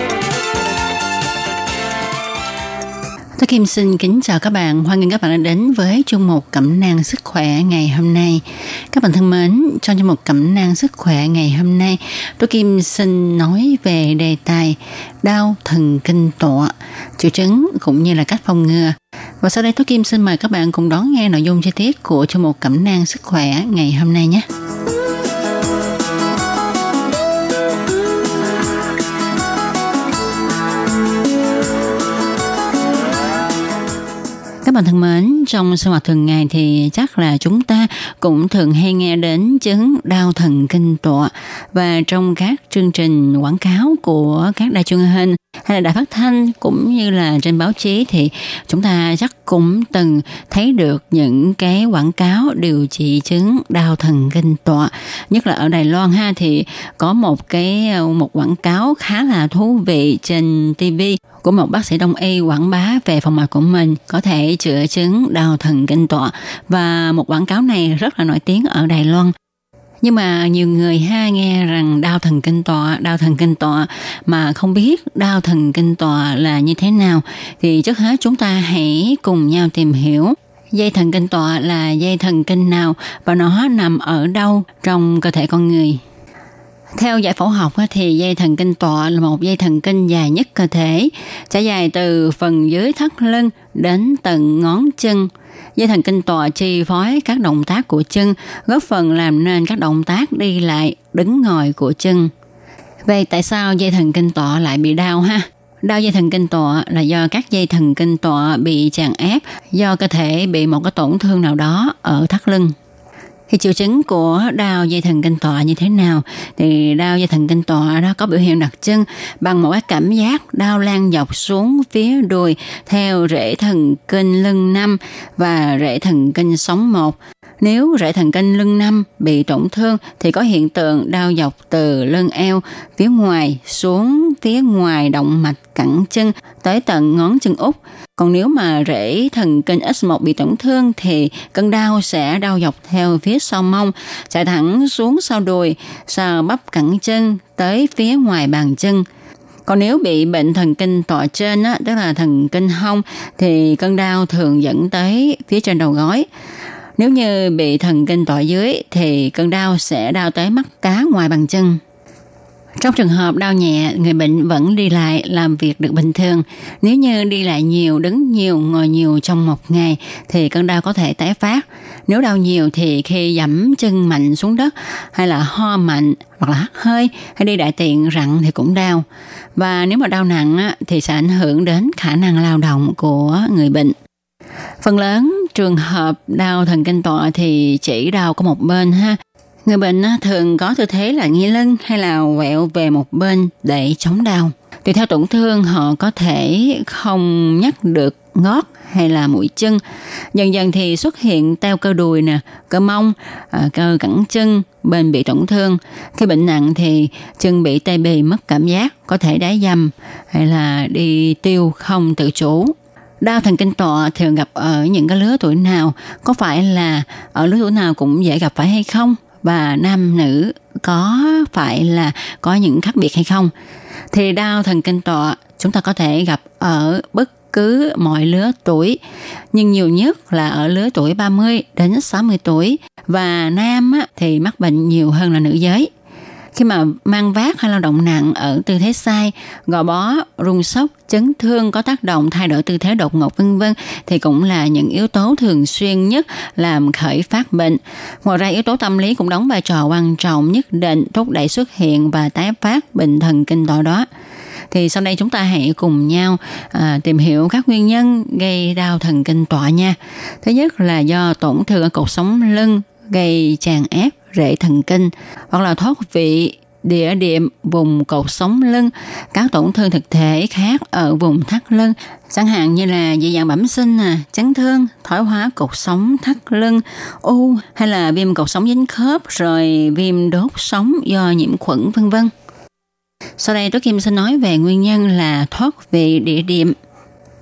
Speaker 4: Tôi Kim xin kính chào các bạn, hoan nghênh các bạn đã đến với chương mục Cẩm nang sức khỏe ngày hôm nay. Các bạn thân mến, trong chương mục Cẩm nang sức khỏe ngày hôm nay, tôi Kim xin nói về đề tài đau thần kinh tọa, triệu chứng cũng như là cách phòng ngừa. Và sau đây tôi Kim xin mời các bạn cùng đón nghe nội dung chi tiết của chương mục Cẩm nang sức khỏe ngày hôm nay nhé. Các bạn thân mến, trong sinh hoạt thường ngày thì chắc là chúng ta cũng thường hay nghe đến chứng đau thần kinh tọa và trong các chương trình quảng cáo của các đài truyền hình hay là đài phát thanh cũng như là trên báo chí thì chúng ta chắc cũng từng thấy được những cái quảng cáo điều trị chứng đau thần kinh tọa nhất là ở Đài Loan ha thì có một cái một quảng cáo khá là thú vị trên TV của một bác sĩ đông y quảng bá về phòng mạch của mình, có thể chữa chứng đau thần kinh tọa. Và một quảng cáo này rất là nổi tiếng ở Đài Loan. Nhưng mà nhiều người ha nghe rằng đau thần kinh tọa, đau thần kinh tọa, mà không biết đau thần kinh tọa là như thế nào. Thì trước hết chúng ta hãy cùng nhau tìm hiểu dây thần kinh tọa là dây thần kinh nào, và nó nằm ở đâu trong cơ thể con người theo giải phẫu học thì dây thần kinh tọa là một dây thần kinh dài nhất cơ thể, trải dài từ phần dưới thắt lưng đến tận ngón chân. Dây thần kinh tọa chi phối các động tác của chân, góp phần làm nên các động tác đi lại, đứng ngồi của chân. Vậy tại sao dây thần kinh tọa lại bị đau ha? Đau dây thần kinh tọa là do các dây thần kinh tọa bị chèn ép do cơ thể bị một cái tổn thương nào đó ở thắt lưng. Thì triệu chứng của đau dây thần kinh tọa như thế nào? Thì đau dây thần kinh tọa đó có biểu hiện đặc trưng bằng một cái cảm giác đau lan dọc xuống phía đùi theo rễ thần kinh lưng năm và rễ thần kinh sống một. Nếu rễ thần kinh lưng năm bị tổn thương thì có hiện tượng đau dọc từ lưng eo phía ngoài xuống phía ngoài động mạch cẳng chân tới tận ngón chân út. Còn nếu mà rễ thần kinh S1 bị tổn thương thì cơn đau sẽ đau dọc theo phía sau mông, chạy thẳng xuống sau đùi, sau bắp cẳng chân tới phía ngoài bàn chân. Còn nếu bị bệnh thần kinh tọa trên, á, tức là thần kinh hông, thì cơn đau thường dẫn tới phía trên đầu gối. Nếu như bị thần kinh tọa dưới thì cơn đau sẽ đau tới mắt cá ngoài bàn chân. Trong trường hợp đau nhẹ, người bệnh vẫn đi lại làm việc được bình thường. Nếu như đi lại nhiều, đứng nhiều, ngồi nhiều trong một ngày thì cơn đau có thể tái phát. Nếu đau nhiều thì khi dẫm chân mạnh xuống đất hay là ho mạnh hoặc là hắt hơi hay đi đại tiện rặn thì cũng đau. Và nếu mà đau nặng thì sẽ ảnh hưởng đến khả năng lao động của người bệnh. Phần lớn trường hợp đau thần kinh tọa thì chỉ đau có một bên ha. Người bệnh thường có tư thế là nghiêng lưng hay là quẹo về một bên để chống đau. Tùy theo tổn thương họ có thể không nhắc được ngót hay là mũi chân. Dần dần thì xuất hiện teo cơ đùi nè, cơ mông, à, cơ cẳng chân bên bị tổn thương. Khi bệnh nặng thì chân bị tê bì mất cảm giác, có thể đá dầm hay là đi tiêu không tự chủ. Đau thần kinh tọa thường gặp ở những cái lứa tuổi nào? Có phải là ở lứa tuổi nào cũng dễ gặp phải hay không? Và nam nữ có phải là có những khác biệt hay không? Thì đau thần kinh tọa, chúng ta có thể gặp ở bất cứ mọi lứa tuổi, nhưng nhiều nhất là ở lứa tuổi 30 đến 60 tuổi và nam thì mắc bệnh nhiều hơn là nữ giới khi mà mang vác hay lao động nặng ở tư thế sai, gò bó, rung sốc, chấn thương có tác động thay đổi tư thế đột ngột vân vân thì cũng là những yếu tố thường xuyên nhất làm khởi phát bệnh. Ngoài ra yếu tố tâm lý cũng đóng vai trò quan trọng nhất định thúc đẩy xuất hiện và tái phát bệnh thần kinh tọa đó. Thì sau đây chúng ta hãy cùng nhau à, tìm hiểu các nguyên nhân gây đau thần kinh tọa nha. Thứ nhất là do tổn thương ở cột sống lưng gây tràn ép rễ thần kinh hoặc là thoát vị địa điểm vùng cột sống lưng, các tổn thương thực thể khác ở vùng thắt lưng, chẳng hạn như là dị dạng bẩm sinh, à, chấn thương, thoái hóa cột sống thắt lưng, u hay là viêm cột sống dính khớp, rồi viêm đốt sống do nhiễm khuẩn vân vân. Sau đây tôi Kim sẽ nói về nguyên nhân là thoát vị địa điểm.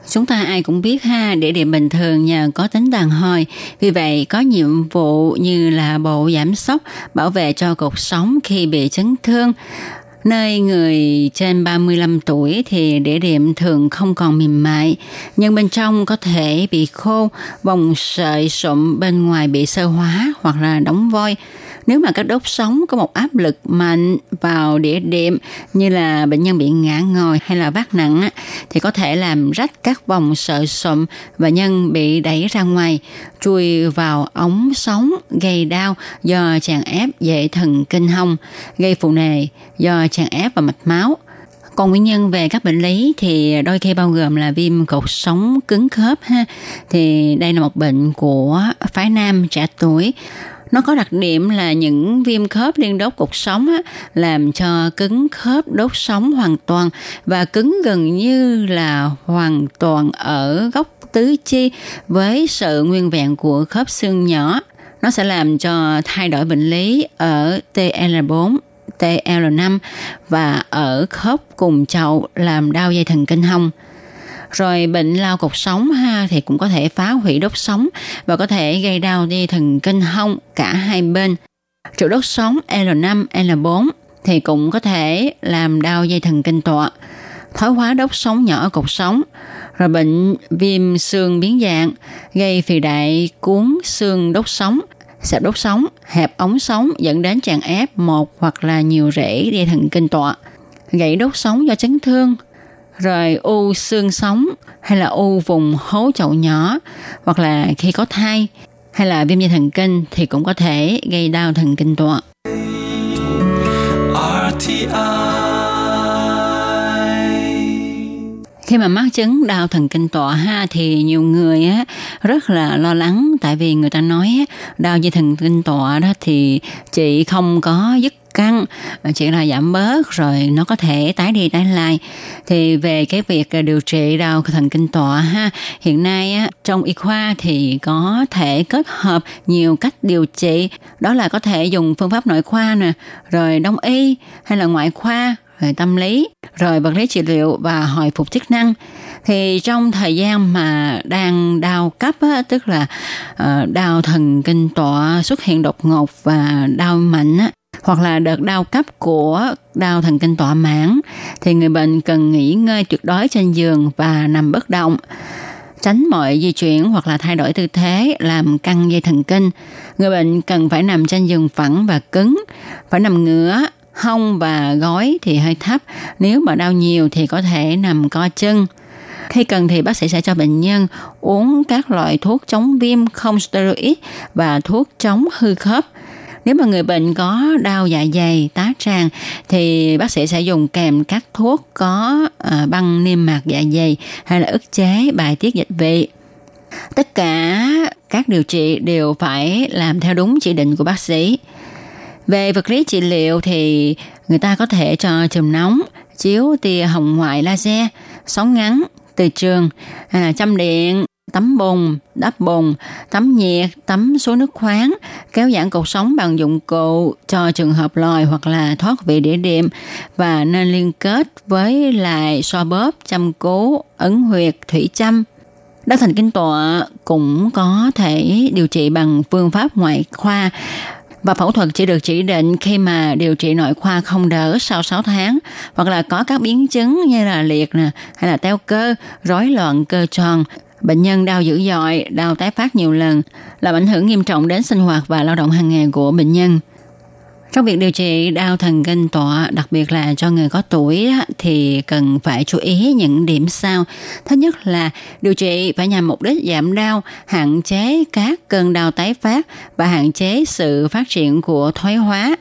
Speaker 4: Chúng ta ai cũng biết ha, địa điểm bình thường nhờ có tính đàn hồi, vì vậy có nhiệm vụ như là bộ giảm sốc, bảo vệ cho cột sống khi bị chấn thương. Nơi người trên 35 tuổi thì địa điểm thường không còn mềm mại, nhưng bên trong có thể bị khô, vòng sợi sụm bên ngoài bị sơ hóa hoặc là đóng voi. Nếu mà các đốt sống có một áp lực mạnh vào địa điểm như là bệnh nhân bị ngã ngồi hay là vác nặng á, thì có thể làm rách các vòng sợi sụm và nhân bị đẩy ra ngoài, chui vào ống sống gây đau do chèn ép dễ thần kinh hông, gây phù nề do chèn ép vào mạch máu. Còn nguyên nhân về các bệnh lý thì đôi khi bao gồm là viêm cột sống cứng khớp ha. Thì đây là một bệnh của phái nam trẻ tuổi nó có đặc điểm là những viêm khớp liên đốt cột sống á, làm cho cứng khớp đốt sống hoàn toàn và cứng gần như là hoàn toàn ở góc tứ chi với sự nguyên vẹn của khớp xương nhỏ. Nó sẽ làm cho thay đổi bệnh lý ở TL4 TL5 và ở khớp cùng chậu làm đau dây thần kinh hông. Rồi bệnh lao cột sống ha thì cũng có thể phá hủy đốt sống và có thể gây đau đi thần kinh hông cả hai bên. Triệu đốt sống L5, L4 thì cũng có thể làm đau dây thần kinh tọa, thoái hóa đốt sống nhỏ ở cột sống, rồi bệnh viêm xương biến dạng, gây phì đại cuốn xương đốt sống, sẹo đốt sống, hẹp ống sống dẫn đến tràn ép một hoặc là nhiều rễ dây thần kinh tọa, gãy đốt sống do chấn thương, rồi u xương sống hay là u vùng hố chậu nhỏ hoặc là khi có thai hay là viêm dây thần kinh thì cũng có thể gây đau thần kinh tọa. khi mà mắc chứng đau thần kinh tọa ha thì nhiều người á rất là lo lắng tại vì người ta nói á, đau dây thần kinh tọa đó thì chị không có dứt căng chỉ là giảm bớt rồi nó có thể tái đi tái lại. Thì về cái việc à, điều trị đau thần kinh tọa ha hiện nay á, trong y khoa thì có thể kết hợp nhiều cách điều trị. Đó là có thể dùng phương pháp nội khoa nè rồi đông y hay là ngoại khoa rồi tâm lý rồi vật lý trị liệu và hồi phục chức năng. Thì trong thời gian mà đang đau cấp á, tức là ờ, đau thần kinh tọa xuất hiện đột ngột và đau mạnh á, hoặc là đợt đau cấp của đau thần kinh tọa mãn thì người bệnh cần nghỉ ngơi tuyệt đối trên giường và nằm bất động tránh mọi di chuyển hoặc là thay đổi tư thế làm căng dây thần kinh. Người bệnh cần phải nằm trên giường phẳng và cứng, phải nằm ngửa, hông và gối thì hơi thấp. Nếu mà đau nhiều thì có thể nằm co chân. Khi cần thì bác sĩ sẽ cho bệnh nhân uống các loại thuốc chống viêm không steroid và thuốc chống hư khớp nếu mà người bệnh có đau dạ dày, tá tràng thì bác sĩ sẽ dùng kèm các thuốc có à, băng niêm mạc dạ dày hay là ức chế bài tiết dịch vị. Tất cả các điều trị đều phải làm theo đúng chỉ định của bác sĩ. Về vật lý trị liệu thì người ta có thể cho chùm nóng, chiếu tia hồng ngoại laser, sóng ngắn, từ trường, hay là châm điện, tắm bùn, đắp bùn, tắm nhiệt, tắm số nước khoáng, kéo giãn cột sống bằng dụng cụ cho trường hợp lòi hoặc là thoát vị địa điểm và nên liên kết với lại so bóp, chăm cố, ấn huyệt, thủy châm. Đau thần kinh tọa cũng có thể điều trị bằng phương pháp ngoại khoa và phẫu thuật chỉ được chỉ định khi mà điều trị nội khoa không đỡ sau 6 tháng hoặc là có các biến chứng như là liệt nè hay là teo cơ, rối loạn cơ tròn, Bệnh nhân đau dữ dội, đau tái phát nhiều lần, làm ảnh hưởng nghiêm trọng đến sinh hoạt và lao động hàng ngày của bệnh nhân. Trong việc điều trị đau thần kinh tọa, đặc biệt là cho người có tuổi thì cần phải chú ý những điểm sau. Thứ nhất là điều trị phải nhằm mục đích giảm đau, hạn chế các cơn đau tái phát và hạn chế sự phát triển của thoái hóa.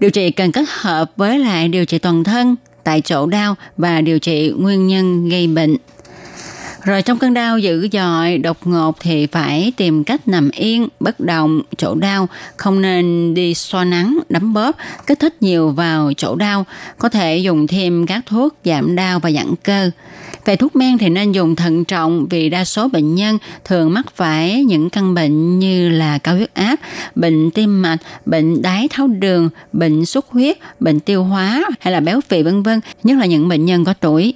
Speaker 4: Điều trị cần kết hợp với lại điều trị toàn thân, tại chỗ đau và điều trị nguyên nhân gây bệnh. Rồi trong cơn đau dữ dội, đột ngột thì phải tìm cách nằm yên, bất động, chỗ đau, không nên đi xoa nắng, đấm bóp, kích thích nhiều vào chỗ đau, có thể dùng thêm các thuốc giảm đau và giãn cơ. Về thuốc men thì nên dùng thận trọng vì đa số bệnh nhân thường mắc phải những căn bệnh như là cao huyết áp, bệnh tim mạch, bệnh đái tháo đường, bệnh xuất huyết, bệnh tiêu hóa hay là béo phì vân vân, nhất là những bệnh nhân có tuổi.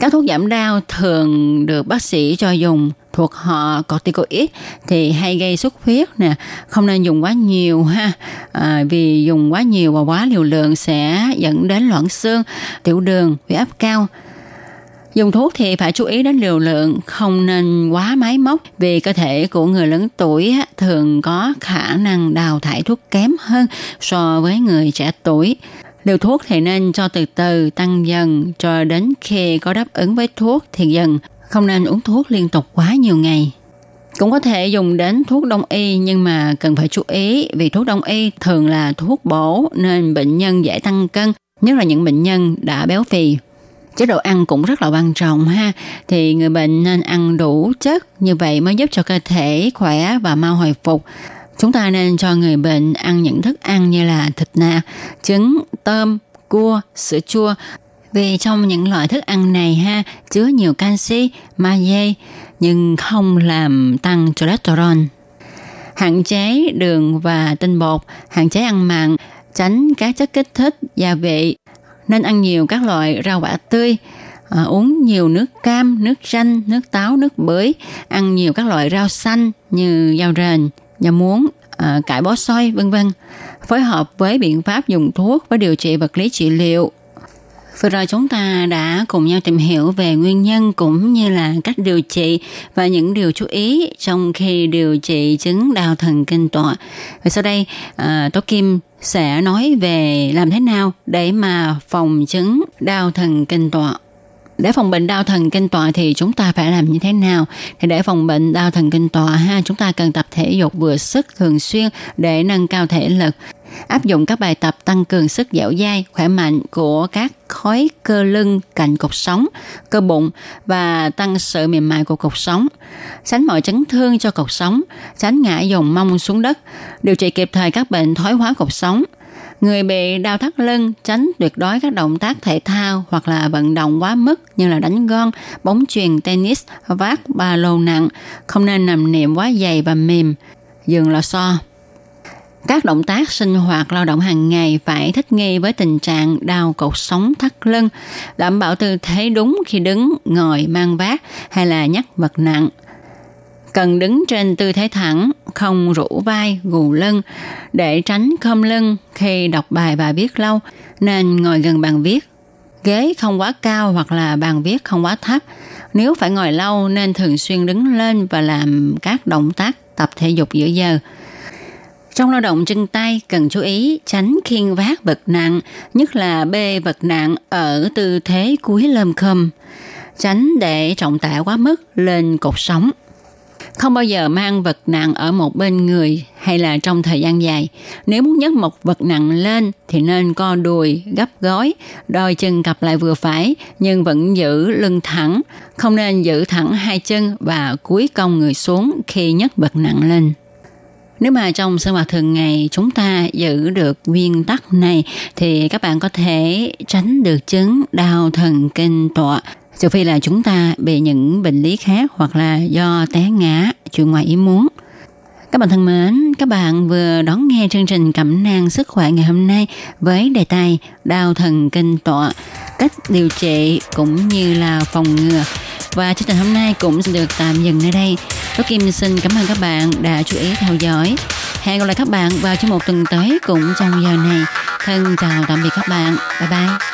Speaker 4: Các thuốc giảm đau thường được bác sĩ cho dùng thuộc họ corticoid thì hay gây xuất huyết nè, không nên dùng quá nhiều ha, à, vì dùng quá nhiều và quá liều lượng sẽ dẫn đến loãng xương, tiểu đường, huyết áp cao. Dùng thuốc thì phải chú ý đến liều lượng, không nên quá máy móc vì cơ thể của người lớn tuổi thường có khả năng đào thải thuốc kém hơn so với người trẻ tuổi. Liều thuốc thì nên cho từ từ tăng dần cho đến khi có đáp ứng với thuốc thì dần, không nên uống thuốc liên tục quá nhiều ngày. Cũng có thể dùng đến thuốc đông y nhưng mà cần phải chú ý vì thuốc đông y thường là thuốc bổ nên bệnh nhân dễ tăng cân, nhất là những bệnh nhân đã béo phì. Chế độ ăn cũng rất là quan trọng ha, thì người bệnh nên ăn đủ chất như vậy mới giúp cho cơ thể khỏe và mau hồi phục. Chúng ta nên cho người bệnh ăn những thức ăn như là thịt nạc, trứng, tôm, cua, sữa chua. Vì trong những loại thức ăn này ha chứa nhiều canxi, magie nhưng không làm tăng cholesterol. Hạn chế đường và tinh bột, hạn chế ăn mặn, tránh các chất kích thích, gia vị. Nên ăn nhiều các loại rau quả tươi, à, uống nhiều nước cam, nước chanh, nước táo, nước bưởi, ăn nhiều các loại rau xanh như rau rền, nhà muống, à, ờ, cải bó xoay, vân vân. Phối hợp với biện pháp dùng thuốc với điều trị vật lý trị liệu. Vừa rồi chúng ta đã cùng nhau tìm hiểu về nguyên nhân cũng như là cách điều trị và những điều chú ý trong khi điều trị chứng đau thần kinh tọa. Và sau đây, à, Tố Kim sẽ nói về làm thế nào để mà phòng chứng đau thần kinh tọa để phòng bệnh đau thần kinh tọa thì chúng ta phải làm như thế nào? Thì để phòng bệnh đau thần kinh tọa ha, chúng ta cần tập thể dục vừa sức thường xuyên để nâng cao thể lực. Áp dụng các bài tập tăng cường sức dẻo dai, khỏe mạnh của các khối cơ lưng cạnh cột sống, cơ bụng và tăng sự mềm mại của cột sống. Tránh mọi chấn thương cho cột sống. Tránh ngã dòng mông xuống đất. Điều trị kịp thời các bệnh thoái hóa cột sống. Người bị đau thắt lưng tránh tuyệt đối các động tác thể thao hoặc là vận động quá mức như là đánh gôn, bóng chuyền, tennis, vác ba lô nặng, không nên nằm niệm quá dày và mềm, giường lò xo. Các động tác sinh hoạt lao động hàng ngày phải thích nghi với tình trạng đau cột sống thắt lưng, đảm bảo tư thế đúng khi đứng, ngồi, mang vác hay là nhắc vật nặng – cần đứng trên tư thế thẳng, không rũ vai, gù lưng để tránh khom lưng khi đọc bài và viết lâu, nên ngồi gần bàn viết. Ghế không quá cao hoặc là bàn viết không quá thấp. Nếu phải ngồi lâu nên thường xuyên đứng lên và làm các động tác tập thể dục giữa giờ. Trong lao động chân tay cần chú ý tránh khiêng vác vật nặng, nhất là bê vật nặng ở tư thế cuối lơm khâm. Tránh để trọng tải quá mức lên cột sống. Không bao giờ mang vật nặng ở một bên người hay là trong thời gian dài. Nếu muốn nhấc một vật nặng lên thì nên co đùi, gấp gối, đôi chân cặp lại vừa phải nhưng vẫn giữ lưng thẳng. Không nên giữ thẳng hai chân và cúi cong người xuống khi nhấc vật nặng lên. Nếu mà trong sinh hoạt thường ngày chúng ta giữ được nguyên tắc này thì các bạn có thể tránh được chứng đau thần kinh tọa trừ phi là chúng ta bị những bệnh lý khác hoặc là do té ngã chuyện ngoài ý muốn các bạn thân mến, các bạn vừa đón nghe chương trình cẩm nang sức khỏe ngày hôm nay với đề tài đau thần kinh tọa, cách điều trị cũng như là phòng ngừa. Và chương trình hôm nay cũng được tạm dừng nơi đây. Tôi Kim xin cảm ơn các bạn đã chú ý theo dõi. Hẹn gặp lại các bạn vào trong một tuần tới cũng trong giờ này. Thân chào tạm biệt các bạn. Bye bye.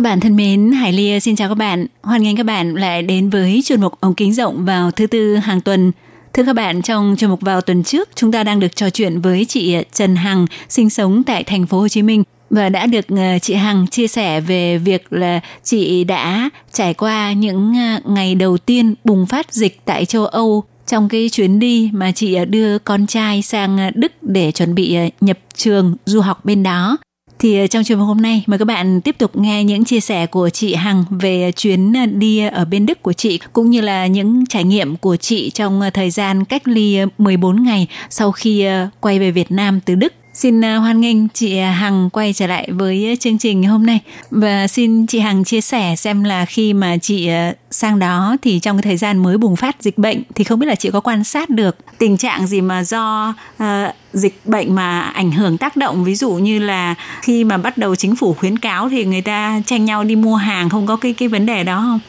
Speaker 8: Các bạn thân mến, Hải Lia xin chào các bạn. Hoan nghênh các bạn lại đến với chuyên mục ống kính rộng vào thứ tư hàng tuần. Thưa các bạn, trong chuyên mục vào tuần trước, chúng ta đang được trò chuyện với chị Trần Hằng, sinh sống tại thành phố Hồ Chí Minh và đã được ờ, chị Hằng chia sẻ về việc là chị đã trải qua những ờ, ngày đầu tiên bùng phát dịch tại châu Âu trong cái chuyến đi mà chị đưa con trai sang Đức để chuẩn bị ờ, nhập trường du học bên đó. Thì ờ, trong chuyên mục hôm nay, mời các bạn tiếp tục nghe những chia sẻ của chị Hằng về chuyến ờ, đi ở bên Đức của chị, cũng như là những trải nghiệm của chị trong ờ, thời gian cách ly 14 ngày sau khi quay về Việt Nam từ Đức. Xin à, hoan nghênh chị à, Hằng quay trở lại với à, chương trình hôm nay và xin chị Hằng chia sẻ xem là khi mà chị sang đó thì trong cái thời gian mới bùng phát dịch bệnh thì không biết là chị có quan sát được tình trạng gì mà do uh, dịch bệnh mà ảnh hưởng tác động ví dụ như là khi mà bắt đầu chính phủ khuyến cáo thì người ta tranh nhau đi mua hàng không có cái cái vấn đề đó không?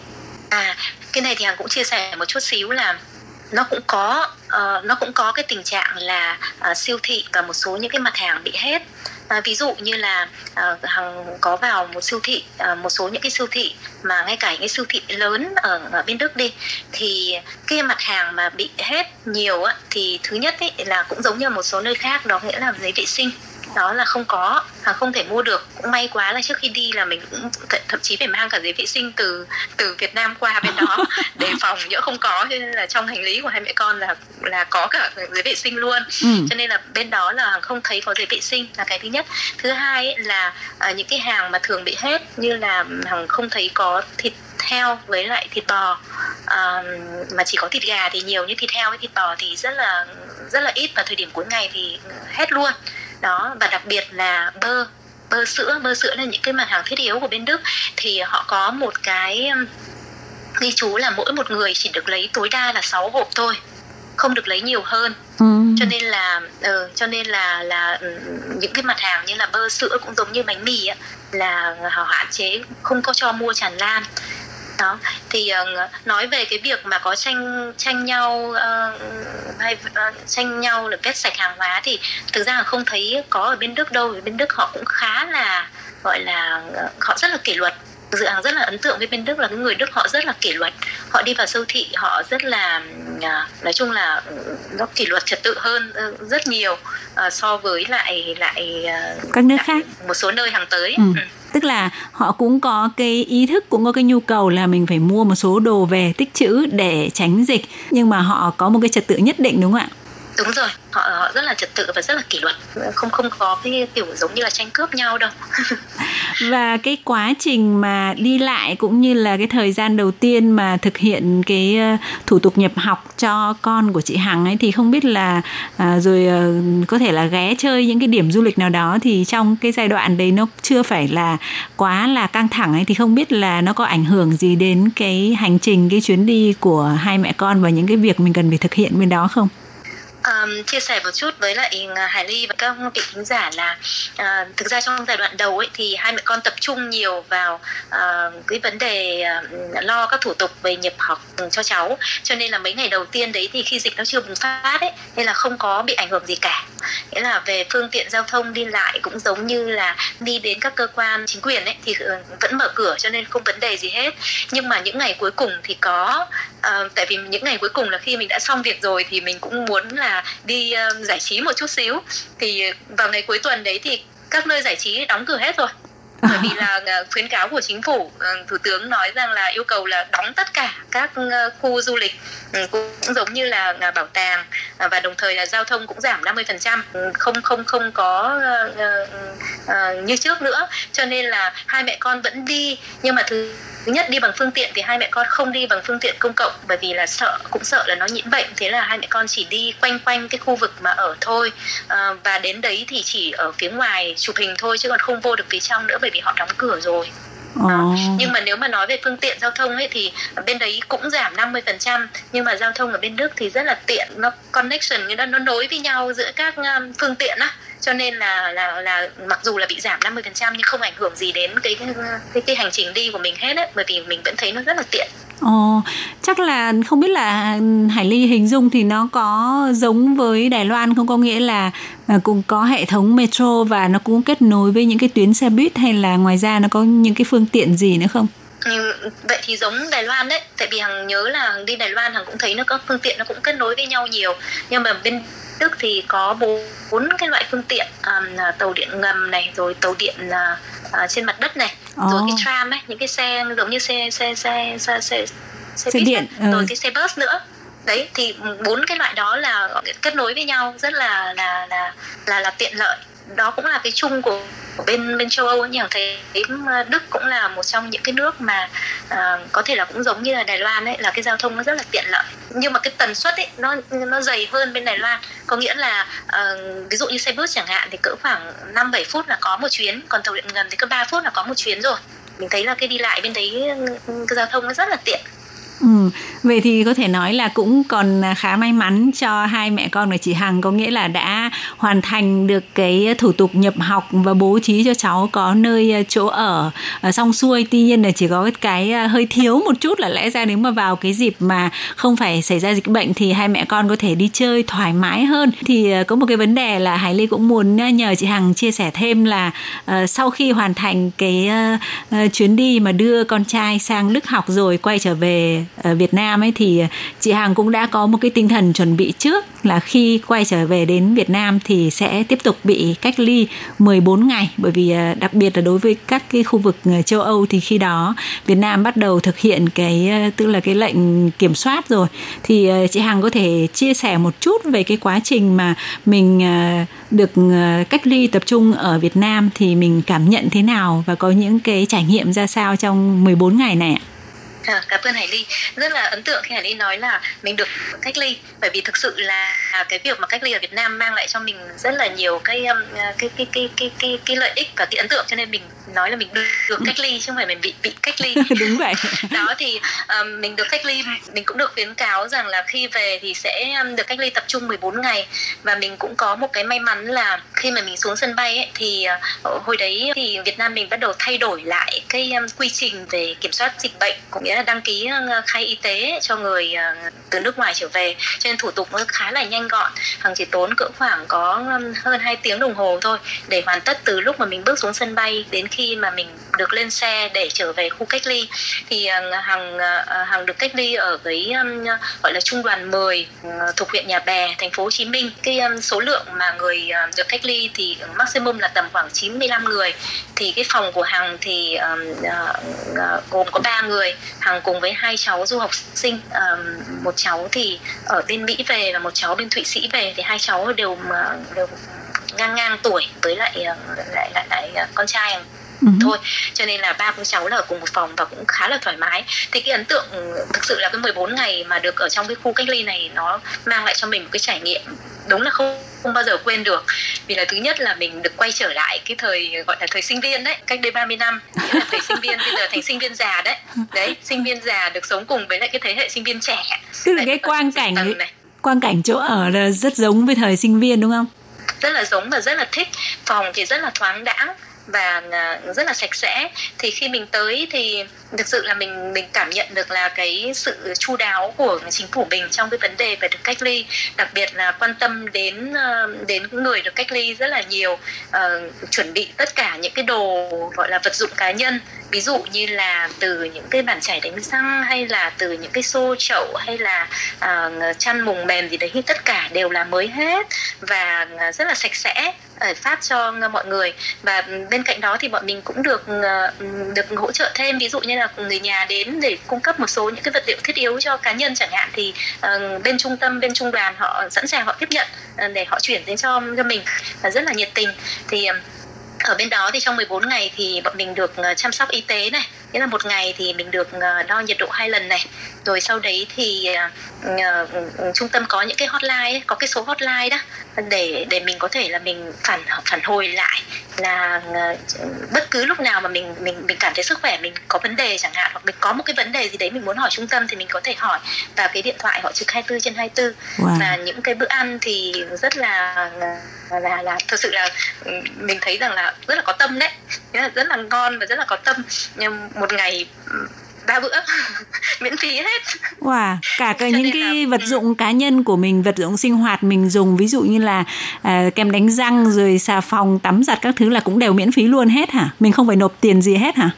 Speaker 9: À cái này thì Hằng cũng chia sẻ một chút xíu là nó cũng có uh, nó cũng có cái tình trạng là uh, siêu thị và một số những cái mặt hàng bị hết. À, ví dụ như là à, hàng có vào một siêu thị à, một số những cái siêu thị mà ngay cả những cái siêu thị lớn ở, ở bên Đức đi thì cái mặt hàng mà bị hết nhiều á, thì thứ nhất ấy là cũng giống như một số nơi khác đó nghĩa là giấy vệ sinh đó là không có và không thể mua được. Cũng may quá là trước khi đi là mình cũng th- thậm chí phải mang cả giấy vệ sinh từ từ Việt Nam qua bên đó (laughs) để phòng nhỡ không có. Cho nên là trong hành lý của hai mẹ con là là có cả giấy vệ sinh luôn. Ừ. cho nên là bên đó là không thấy có giấy vệ sinh là cái thứ nhất. Thứ hai ấy là à, những cái hàng mà thường bị hết như là hàng không thấy có thịt heo với lại thịt bò à, mà chỉ có thịt gà thì nhiều như thịt heo với thịt bò thì rất là rất là ít và thời điểm cuối ngày thì hết luôn đó. Và đặc biệt là bơ bơ sữa. Bơ sữa là những cái mặt hàng thiết yếu của bên đức. Thì họ có một cái ghi chú là mỗi một người chỉ được lấy tối đa là 6 hộp thôi không được lấy nhiều hơn. Ừ. cho nên là ừ, cho nên là là ừ, những cái mặt hàng như là bơ sữa cũng giống như bánh mì á là họ hạn chế không có cho mua tràn lan đó thì uh, nói về cái việc mà có tranh tranh nhau uh, hay uh, tranh nhau là vết sạch hàng hóa thì thực ra là không thấy có ở bên Đức đâu ở bên Đức họ cũng khá là gọi là uh, họ rất là kỷ luật. Dự án rất là ấn tượng với bên Đức là cái người Đức họ rất là kỷ luật. Họ đi vào siêu thị họ rất là nói chung là nó kỷ luật trật tự hơn rất nhiều so với lại lại
Speaker 8: các nước khác.
Speaker 9: một số nơi hàng tới
Speaker 8: ừ. Ừ tức là họ cũng có cái ý thức, cũng có cái nhu cầu là mình phải mua một số đồ về tích trữ để tránh dịch. Nhưng mà họ có một cái trật tự nhất định, đúng không ạ?
Speaker 9: Đúng rồi họ họ rất là trật tự và rất là kỷ luật không không có cái kiểu giống như là tranh cướp nhau đâu (laughs)
Speaker 8: và cái quá trình mà đi lại cũng như là cái thời gian đầu tiên mà thực hiện cái ờ, thủ tục nhập học cho con của chị Hằng ấy thì không biết là à, rồi à, có thể là ghé chơi những cái điểm du lịch nào đó thì trong cái giai đoạn đấy nó chưa phải là quá là căng thẳng ấy thì không biết là nó có ảnh hưởng gì đến cái hành trình cái chuyến đi của hai mẹ con và những cái việc mình cần phải thực hiện bên đó không?
Speaker 9: Um, chia sẻ một chút với lại à, Hải Ly và các vị khán giả là uh, thực ra trong giai đoạn đầu ấy thì hai mẹ con tập trung nhiều vào uh, cái vấn đề uh, lo các thủ tục về nhập học ừ, cho cháu. Cho nên là mấy ngày đầu tiên đấy thì khi dịch nó chưa bùng phát ấy nên là không có bị ảnh hưởng gì cả. Nghĩa là về phương tiện giao thông đi lại cũng giống như là đi đến các cơ quan chính quyền ấy thì ừ, vẫn mở cửa cho nên không vấn đề gì hết. Nhưng mà những ngày cuối cùng thì có uh, tại vì những ngày cuối cùng là khi mình đã xong việc rồi thì mình cũng muốn là đi uh, giải trí một chút xíu. Thì vào ngày cuối tuần đấy thì các nơi giải trí đóng cửa hết rồi. Bởi vì là ờ, khuyến cáo của chính phủ ờ, thủ tướng nói rằng là yêu cầu là đóng tất cả các ờ, khu du lịch ừ, cũng giống như là à, bảo tàng. À, và đồng thời là giao thông cũng giảm 50% ừ, không không không có như trước nữa. Cho nên là hai mẹ con vẫn đi nhưng mà thứ thứ nhất đi bằng phương tiện thì hai mẹ con không đi bằng phương tiện công cộng bởi vì là sợ cũng sợ là nó nhiễm bệnh. Thế là hai mẹ con chỉ đi quanh quanh cái khu vực mà ở thôi. À, và đến đấy thì chỉ ở phía ngoài chụp hình thôi chứ còn không vô được phía trong nữa bởi vì họ đóng cửa rồi. Ờ. À, Nhưng mà nếu mà nói về phương tiện giao thông ấy thì bên đấy cũng giảm 50% nhưng mà giao thông ở bên Đức thì rất là tiện nó connection nó nó nối với nhau giữa các um, phương tiện á cho nên là là là mặc dù là bị giảm 50% nhưng không ảnh hưởng gì đến cái cái cái hành trình đi của mình hết ấy bởi vì mình vẫn thấy nó rất là tiện.
Speaker 8: Ồ, chắc là không biết là Hải Ly hình dung thì nó có giống với Đài Loan không? Có nghĩa là à, cũng có hệ thống metro và nó cũng kết nối với những cái tuyến xe buýt hay là ngoài ra nó có những cái phương tiện gì nữa không?
Speaker 9: Ừ, vậy thì giống Đài Loan đấy. Tại vì hằng nhớ là đi Đài Loan hằng cũng thấy nó có phương tiện nó cũng kết nối với nhau nhiều. Nhưng mà bên Đức thì có bốn cái loại phương tiện um, tàu điện ngầm này rồi tàu điện uh, trên mặt đất này oh. rồi cái tram ấy những cái xe giống như xe xe xe xe xe, xe,
Speaker 8: xe điện
Speaker 9: ừ. rồi cái xe bus nữa đấy thì bốn cái loại đó là kết nối với nhau rất là là là là là tiện lợi đó cũng là cái chung của của bên bên châu Âu nhiều. Thấy à, Đức cũng là một trong những cái nước mà uh, có thể là cũng giống như là Đài Loan ấy là cái giao thông nó rất là tiện lợi. Nhưng mà cái tần suất ấy nó nó dày hơn bên Đài Loan. Có nghĩa là uh, ví dụ như xe bus chẳng hạn thì cỡ khoảng 5 7 phút là có một chuyến còn tàu điện ngầm thì cứ 3 phút là có một chuyến rồi. Mình thấy là cái đi lại bên đấy ừ, cái giao thông nó rất là tiện.
Speaker 8: Ừ, vậy thì có thể nói là cũng còn khá may mắn cho hai mẹ con của chị Hằng. Có nghĩa là đã hoàn thành được cái thủ tục nhập học và bố trí cho cháu có nơi ờ, chỗ ở ờ, xong xuôi. Tuy nhiên là chỉ có cái ờ, hơi thiếu một chút là lẽ ra nếu mà vào cái dịp mà không phải xảy ra dịch bệnh thì hai mẹ con có thể đi chơi thoải mái hơn. Thì có một cái vấn đề là Hải Ly cũng muốn nhờ chị Hằng chia sẻ thêm là sau khi hoàn thành cái chuyến đi mà đưa con trai sang Đức học rồi quay trở về ở Việt Nam ấy, thì chị Hằng cũng đã có một cái tinh thần chuẩn bị trước là khi quay trở về đến Việt Nam thì sẽ tiếp tục bị cách ly 14 ngày bởi vì à, đặc biệt là đối với các cái khu vực à, châu Âu thì khi đó Việt Nam bắt đầu thực hiện cái à, tức là cái lệnh kiểm soát rồi thì chị Hằng có thể chia sẻ một chút về cái quá trình mà mình được cách ly tập trung ở Việt Nam thì mình cảm nhận thế nào và có những cái trải nghiệm ra sao trong 14 ngày này ạ?
Speaker 9: À, cảm ơn Hải Ly. Rất là ấn tượng khi Hải Ly nói là mình được cách ly. Bởi vì thực sự là cái việc mà cách ly ở Việt Nam mang lại cho mình rất là nhiều cái um, cái cái cái cái cái, cái lợi ích và cái ấn tượng. Cho nên mình nói là mình được, được cách ly chứ không phải mình bị bị cách ly. (laughs)
Speaker 8: Đúng vậy. (laughs)
Speaker 9: Đó thì um, mình được cách ly. Mình cũng được khuyến cáo rằng là khi về thì sẽ um, được cách ly tập trung 14 ngày. Và mình cũng có một cái may mắn là khi mà mình xuống sân bay ấy, thì uh, hồi đấy thì Việt Nam mình bắt đầu thay đổi lại cái um, quy trình về kiểm soát dịch bệnh cũng nghĩa là đăng ký ờ, khai y tế cho người ờ, từ nước ngoài trở về cho nên thủ tục nó khá là nhanh gọn hằng chỉ tốn cỡ khoảng có ờ, hơn 2 tiếng đồng hồ thôi để hoàn tất từ lúc mà mình bước xuống sân bay đến khi mà mình được lên xe để trở về khu cách ly thì hằng hằng được cách ly ở cái gọi là trung đoàn 10 thuộc huyện Nhà Bè, thành phố Hồ Chí Minh. Cái số lượng mà người được cách ly thì maximum là tầm khoảng 95 người. Thì cái phòng của Hằng thì gồm có 3 người, Hằng cùng với hai cháu du học sinh, một cháu thì ở bên Mỹ về và một cháu bên Thụy Sĩ về. Thì hai cháu đều đều ngang ngang tuổi với lại ờ, lại lại, lại ờ, con trai uh-huh. thôi cho nên là ba con cháu là ở cùng một phòng và cũng khá là thoải mái. Thì cái ấn tượng thực sự là cái 14 ngày mà được ở trong cái khu cách ly này nó mang lại cho mình một cái trải nghiệm đúng là không không bao giờ quên được. Vì là thứ nhất là mình được quay trở lại cái thời gọi là thời sinh viên đấy cách đây 30 năm. Nghĩa là thời sinh viên bây giờ thành sinh viên già đấy. Đấy sinh viên già được sống cùng với lại cái thế hệ sinh viên trẻ.
Speaker 8: Tức là cái quang cảnh này. quang cảnh chỗ ở là rất giống với thời sinh viên đúng không?
Speaker 9: Rất là giống và rất là thích. Phòng thì rất là thoáng đãng và à, rất là sạch sẽ. Thì khi mình tới thì thực sự là mình mình cảm nhận được là cái sự chu đáo của chính phủ mình trong cái vấn đề về được cách ly. Đặc biệt là quan tâm đến ờ, đến người được cách ly rất là nhiều. Uh, chuẩn bị tất cả những cái đồ gọi là vật dụng cá nhân. Ví dụ như là từ những cái bàn chải đánh răng hay là từ những cái xô chậu hay là uh, chăn mùng mềm gì đấy tất cả đều là mới hết và rất là sạch sẽ phát cho mọi người. Và bên cạnh đó thì bọn mình cũng được được hỗ trợ thêm. Ví dụ như là người nhà đến để cung cấp một số những cái vật liệu thiết yếu cho cá nhân chẳng hạn thì uh, bên trung tâm bên trung đoàn họ sẵn sàng họ tiếp nhận uh, để họ chuyển đến cho cho mình và rất là nhiệt tình. Thì uh, ở bên đó thì trong 14 ngày thì bọn mình được chăm sóc y tế này nghĩa là một ngày thì mình được ờ, đo nhiệt độ hai lần này. Rồi sau đấy thì uh, trung tâm có những cái hotline ấy, có cái số hotline đó để để mình có thể là mình phản phản hồi lại là uh, bất cứ lúc nào mà mình mình mình cảm thấy sức khỏe mình có vấn đề chẳng hạn hoặc mình có một cái vấn đề gì đấy mình muốn hỏi trung tâm thì mình có thể hỏi và cái điện thoại họ trực 24 trên 24 wow. và những cái bữa ăn thì rất là là là, là thực sự là ừ, mình thấy rằng là rất là có tâm đấy. Rất là ngon và rất là có tâm. Nhưng một ngày ba bữa (laughs) miễn phí hết.
Speaker 8: Wow cả cái những cái là, vật ừ. dụng cá nhân của mình vật dụng sinh hoạt mình dùng ví dụ như là uh, kem đánh răng rồi xà phòng tắm giặt các thứ là cũng đều miễn phí luôn hết hả? Mình không phải nộp tiền gì hết hả?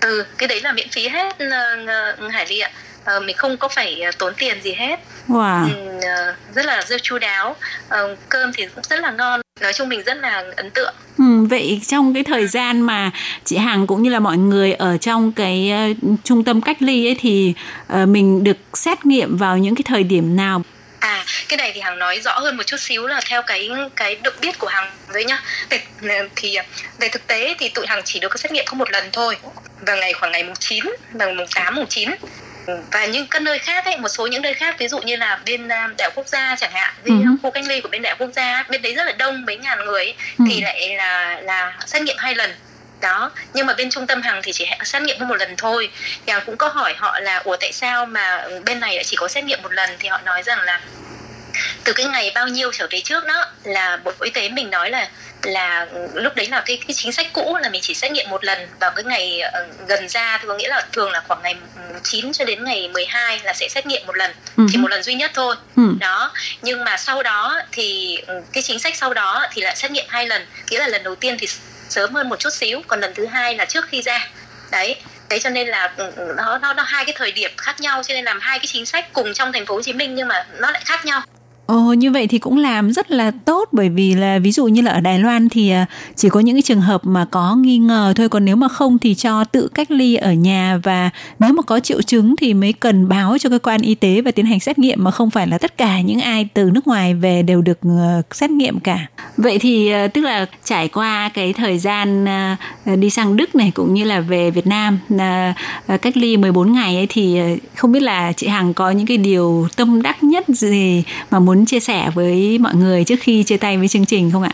Speaker 9: Ừ cái đấy là miễn phí hết uh, hải ly ạ uh, mình không có phải tốn tiền gì hết
Speaker 8: wow.
Speaker 9: ừ, uh, rất là rất chu đáo uh, cơm thì cũng rất là ngon nói chung mình rất là ấn tượng
Speaker 8: ừ, vậy trong cái thời gian mà chị Hằng cũng như là mọi người ở trong cái uh, trung tâm cách ly ấy thì uh, mình được xét nghiệm vào những cái thời điểm nào
Speaker 9: À, cái này thì Hằng nói rõ hơn một chút xíu là theo cái cái được biết của Hằng đấy nhá. Thì, thì về thực tế thì tụi Hằng chỉ được xét nghiệm có một lần thôi. Vào ngày khoảng ngày mùng 9, vào mùng 8, mùng 9 và những các nơi khác ấy một số những nơi khác ví dụ như là bên uh, đại quốc gia chẳng hạn ừ. khu cách ly của bên đại quốc gia bên đấy rất là đông mấy ngàn người ấy, ừ. thì lại là là xét nghiệm hai lần đó nhưng mà bên trung tâm hằng thì chỉ xét nghiệm một lần thôi hằng cũng có hỏi họ là ủa tại sao mà bên này lại chỉ có xét nghiệm một lần thì họ nói rằng là từ cái ngày bao nhiêu trở về trước đó là bộ y tế mình nói là là lúc đấy là cái cái chính sách cũ là mình chỉ xét nghiệm một lần. Vào cái ngày uh, gần ra thì có nghĩa là thường là khoảng ngày 9 cho đến ngày 12 là sẽ xét nghiệm một lần. Uh-huh. chỉ một lần duy nhất thôi. Uh-huh. đó. Nhưng mà sau đó thì ừ, cái chính sách sau đó thì lại xét nghiệm hai lần. Nghĩa là lần đầu tiên thì sớm hơn một chút xíu còn lần thứ hai là trước khi ra. Đấy. Thế cho nên là ừ, nó nó nó hai cái thời điểm khác nhau cho nên làm hai cái chính sách cùng trong thành phố Hồ Chí Minh nhưng mà nó lại khác nhau
Speaker 8: Ồ, như vậy thì cũng làm rất là tốt, bởi vì là ví dụ như là ở Đài Loan thì à, chỉ có những cái trường hợp mà có nghi ngờ thôi, còn nếu mà không thì cho tự cách ly ở nhà và nếu mà có triệu chứng thì mới cần báo cho cơ quan y tế và tiến hành xét nghiệm mà không phải là tất cả những ai từ nước ngoài về đều được ờ, xét nghiệm cả. Vậy thì ờ, tức là trải qua cái thời gian ờ, đi sang Đức này cũng như là về Việt Nam cách ly 14 ngày ấy thì không biết là chị Hằng có những cái điều tâm đắc nhất gì mà muốn muốn chia sẻ với mọi người trước khi chia tay với chương trình không ạ?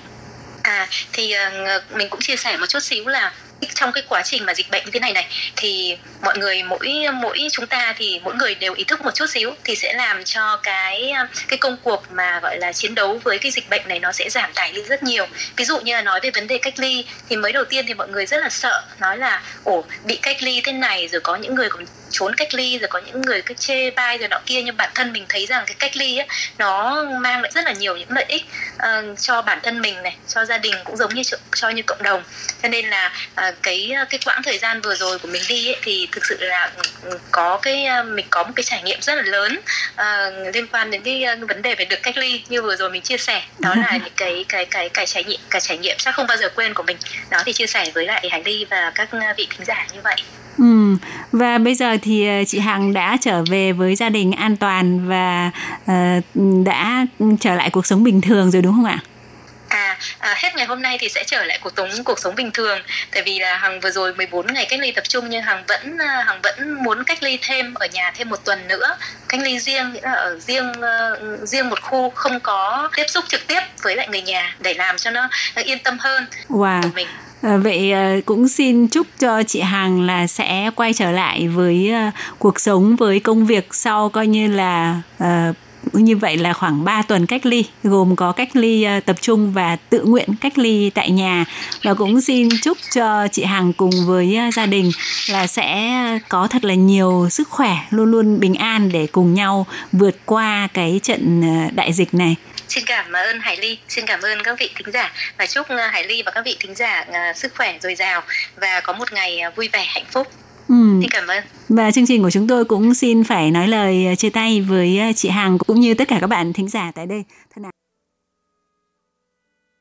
Speaker 9: À thì uh, mình cũng chia sẻ một chút xíu là trong cái quá trình mà dịch bệnh như thế này này thì mọi người mỗi mỗi chúng ta thì mỗi người đều ý thức một chút xíu thì sẽ làm cho cái ờ, cái công cuộc mà gọi là chiến đấu với cái dịch bệnh này nó sẽ giảm tải đi rất nhiều ví dụ như là nói về vấn đề cách ly thì mới đầu tiên thì mọi người rất là sợ nói là ổ bị cách ly thế này rồi có những người còn trốn cách ly rồi có những người cứ chê bai rồi nọ kia nhưng bản thân mình thấy rằng cái cách ly ấy, nó mang lại rất là nhiều những lợi ích uh, cho bản thân mình này cho gia đình cũng giống như cho như cộng đồng. Cho nên là uh, cái cái quãng thời gian vừa rồi của mình đi ấy, thì thực sự là ừ, có cái uh, mình có một cái trải nghiệm rất là lớn uh, liên quan đến cái uh, vấn đề về được cách ly như vừa rồi mình chia sẻ. Đó là (laughs) những cái cái cái cái trải nghiệm cái trải nghiệm chắc không bao giờ quên của mình. Đó thì chia sẻ với lại Hải Ly và các vị thính giả như vậy
Speaker 8: Ừ. Và bây giờ thì ờ, chị Hằng đã trở về với gia đình an toàn và uh, đã trở lại cuộc sống bình thường rồi đúng không ạ?
Speaker 9: À, à, hết ngày hôm nay thì sẽ trở lại cuộc sống cuộc sống bình thường tại vì là hằng vừa rồi 14 ngày cách ly tập trung nhưng hằng vẫn ờ, hằng vẫn muốn cách ly thêm ở nhà thêm một tuần nữa cách ly riêng nghĩa là ở riêng uh, riêng một khu không có tiếp xúc trực tiếp với lại người nhà để làm cho nó, yên tâm hơn
Speaker 8: wow. của mình Ờ, vậy ờ, cũng xin chúc cho chị Hằng là sẽ quay trở lại với ờ, cuộc sống, với công việc sau coi như là như vậy là khoảng 3 tuần cách ly gồm có cách ly ờ, tập trung và tự nguyện cách ly tại nhà và cũng xin chúc cho chị Hằng cùng với ờ, gia đình là sẽ có thật là nhiều sức khỏe luôn luôn bình an để cùng nhau vượt qua cái trận ờ, đại dịch này.
Speaker 9: Xin cảm ơn Hải Ly, xin cảm ơn các vị thính giả và chúc Hải Ly và các vị thính giả sức khỏe dồi dào và có một ngày vui vẻ hạnh phúc.
Speaker 8: Ừ.
Speaker 9: Xin cảm ơn.
Speaker 8: Và chương trình của chúng tôi cũng xin phải nói lời chia tay với chị Hằng cũng như tất cả các bạn thính giả tại đây.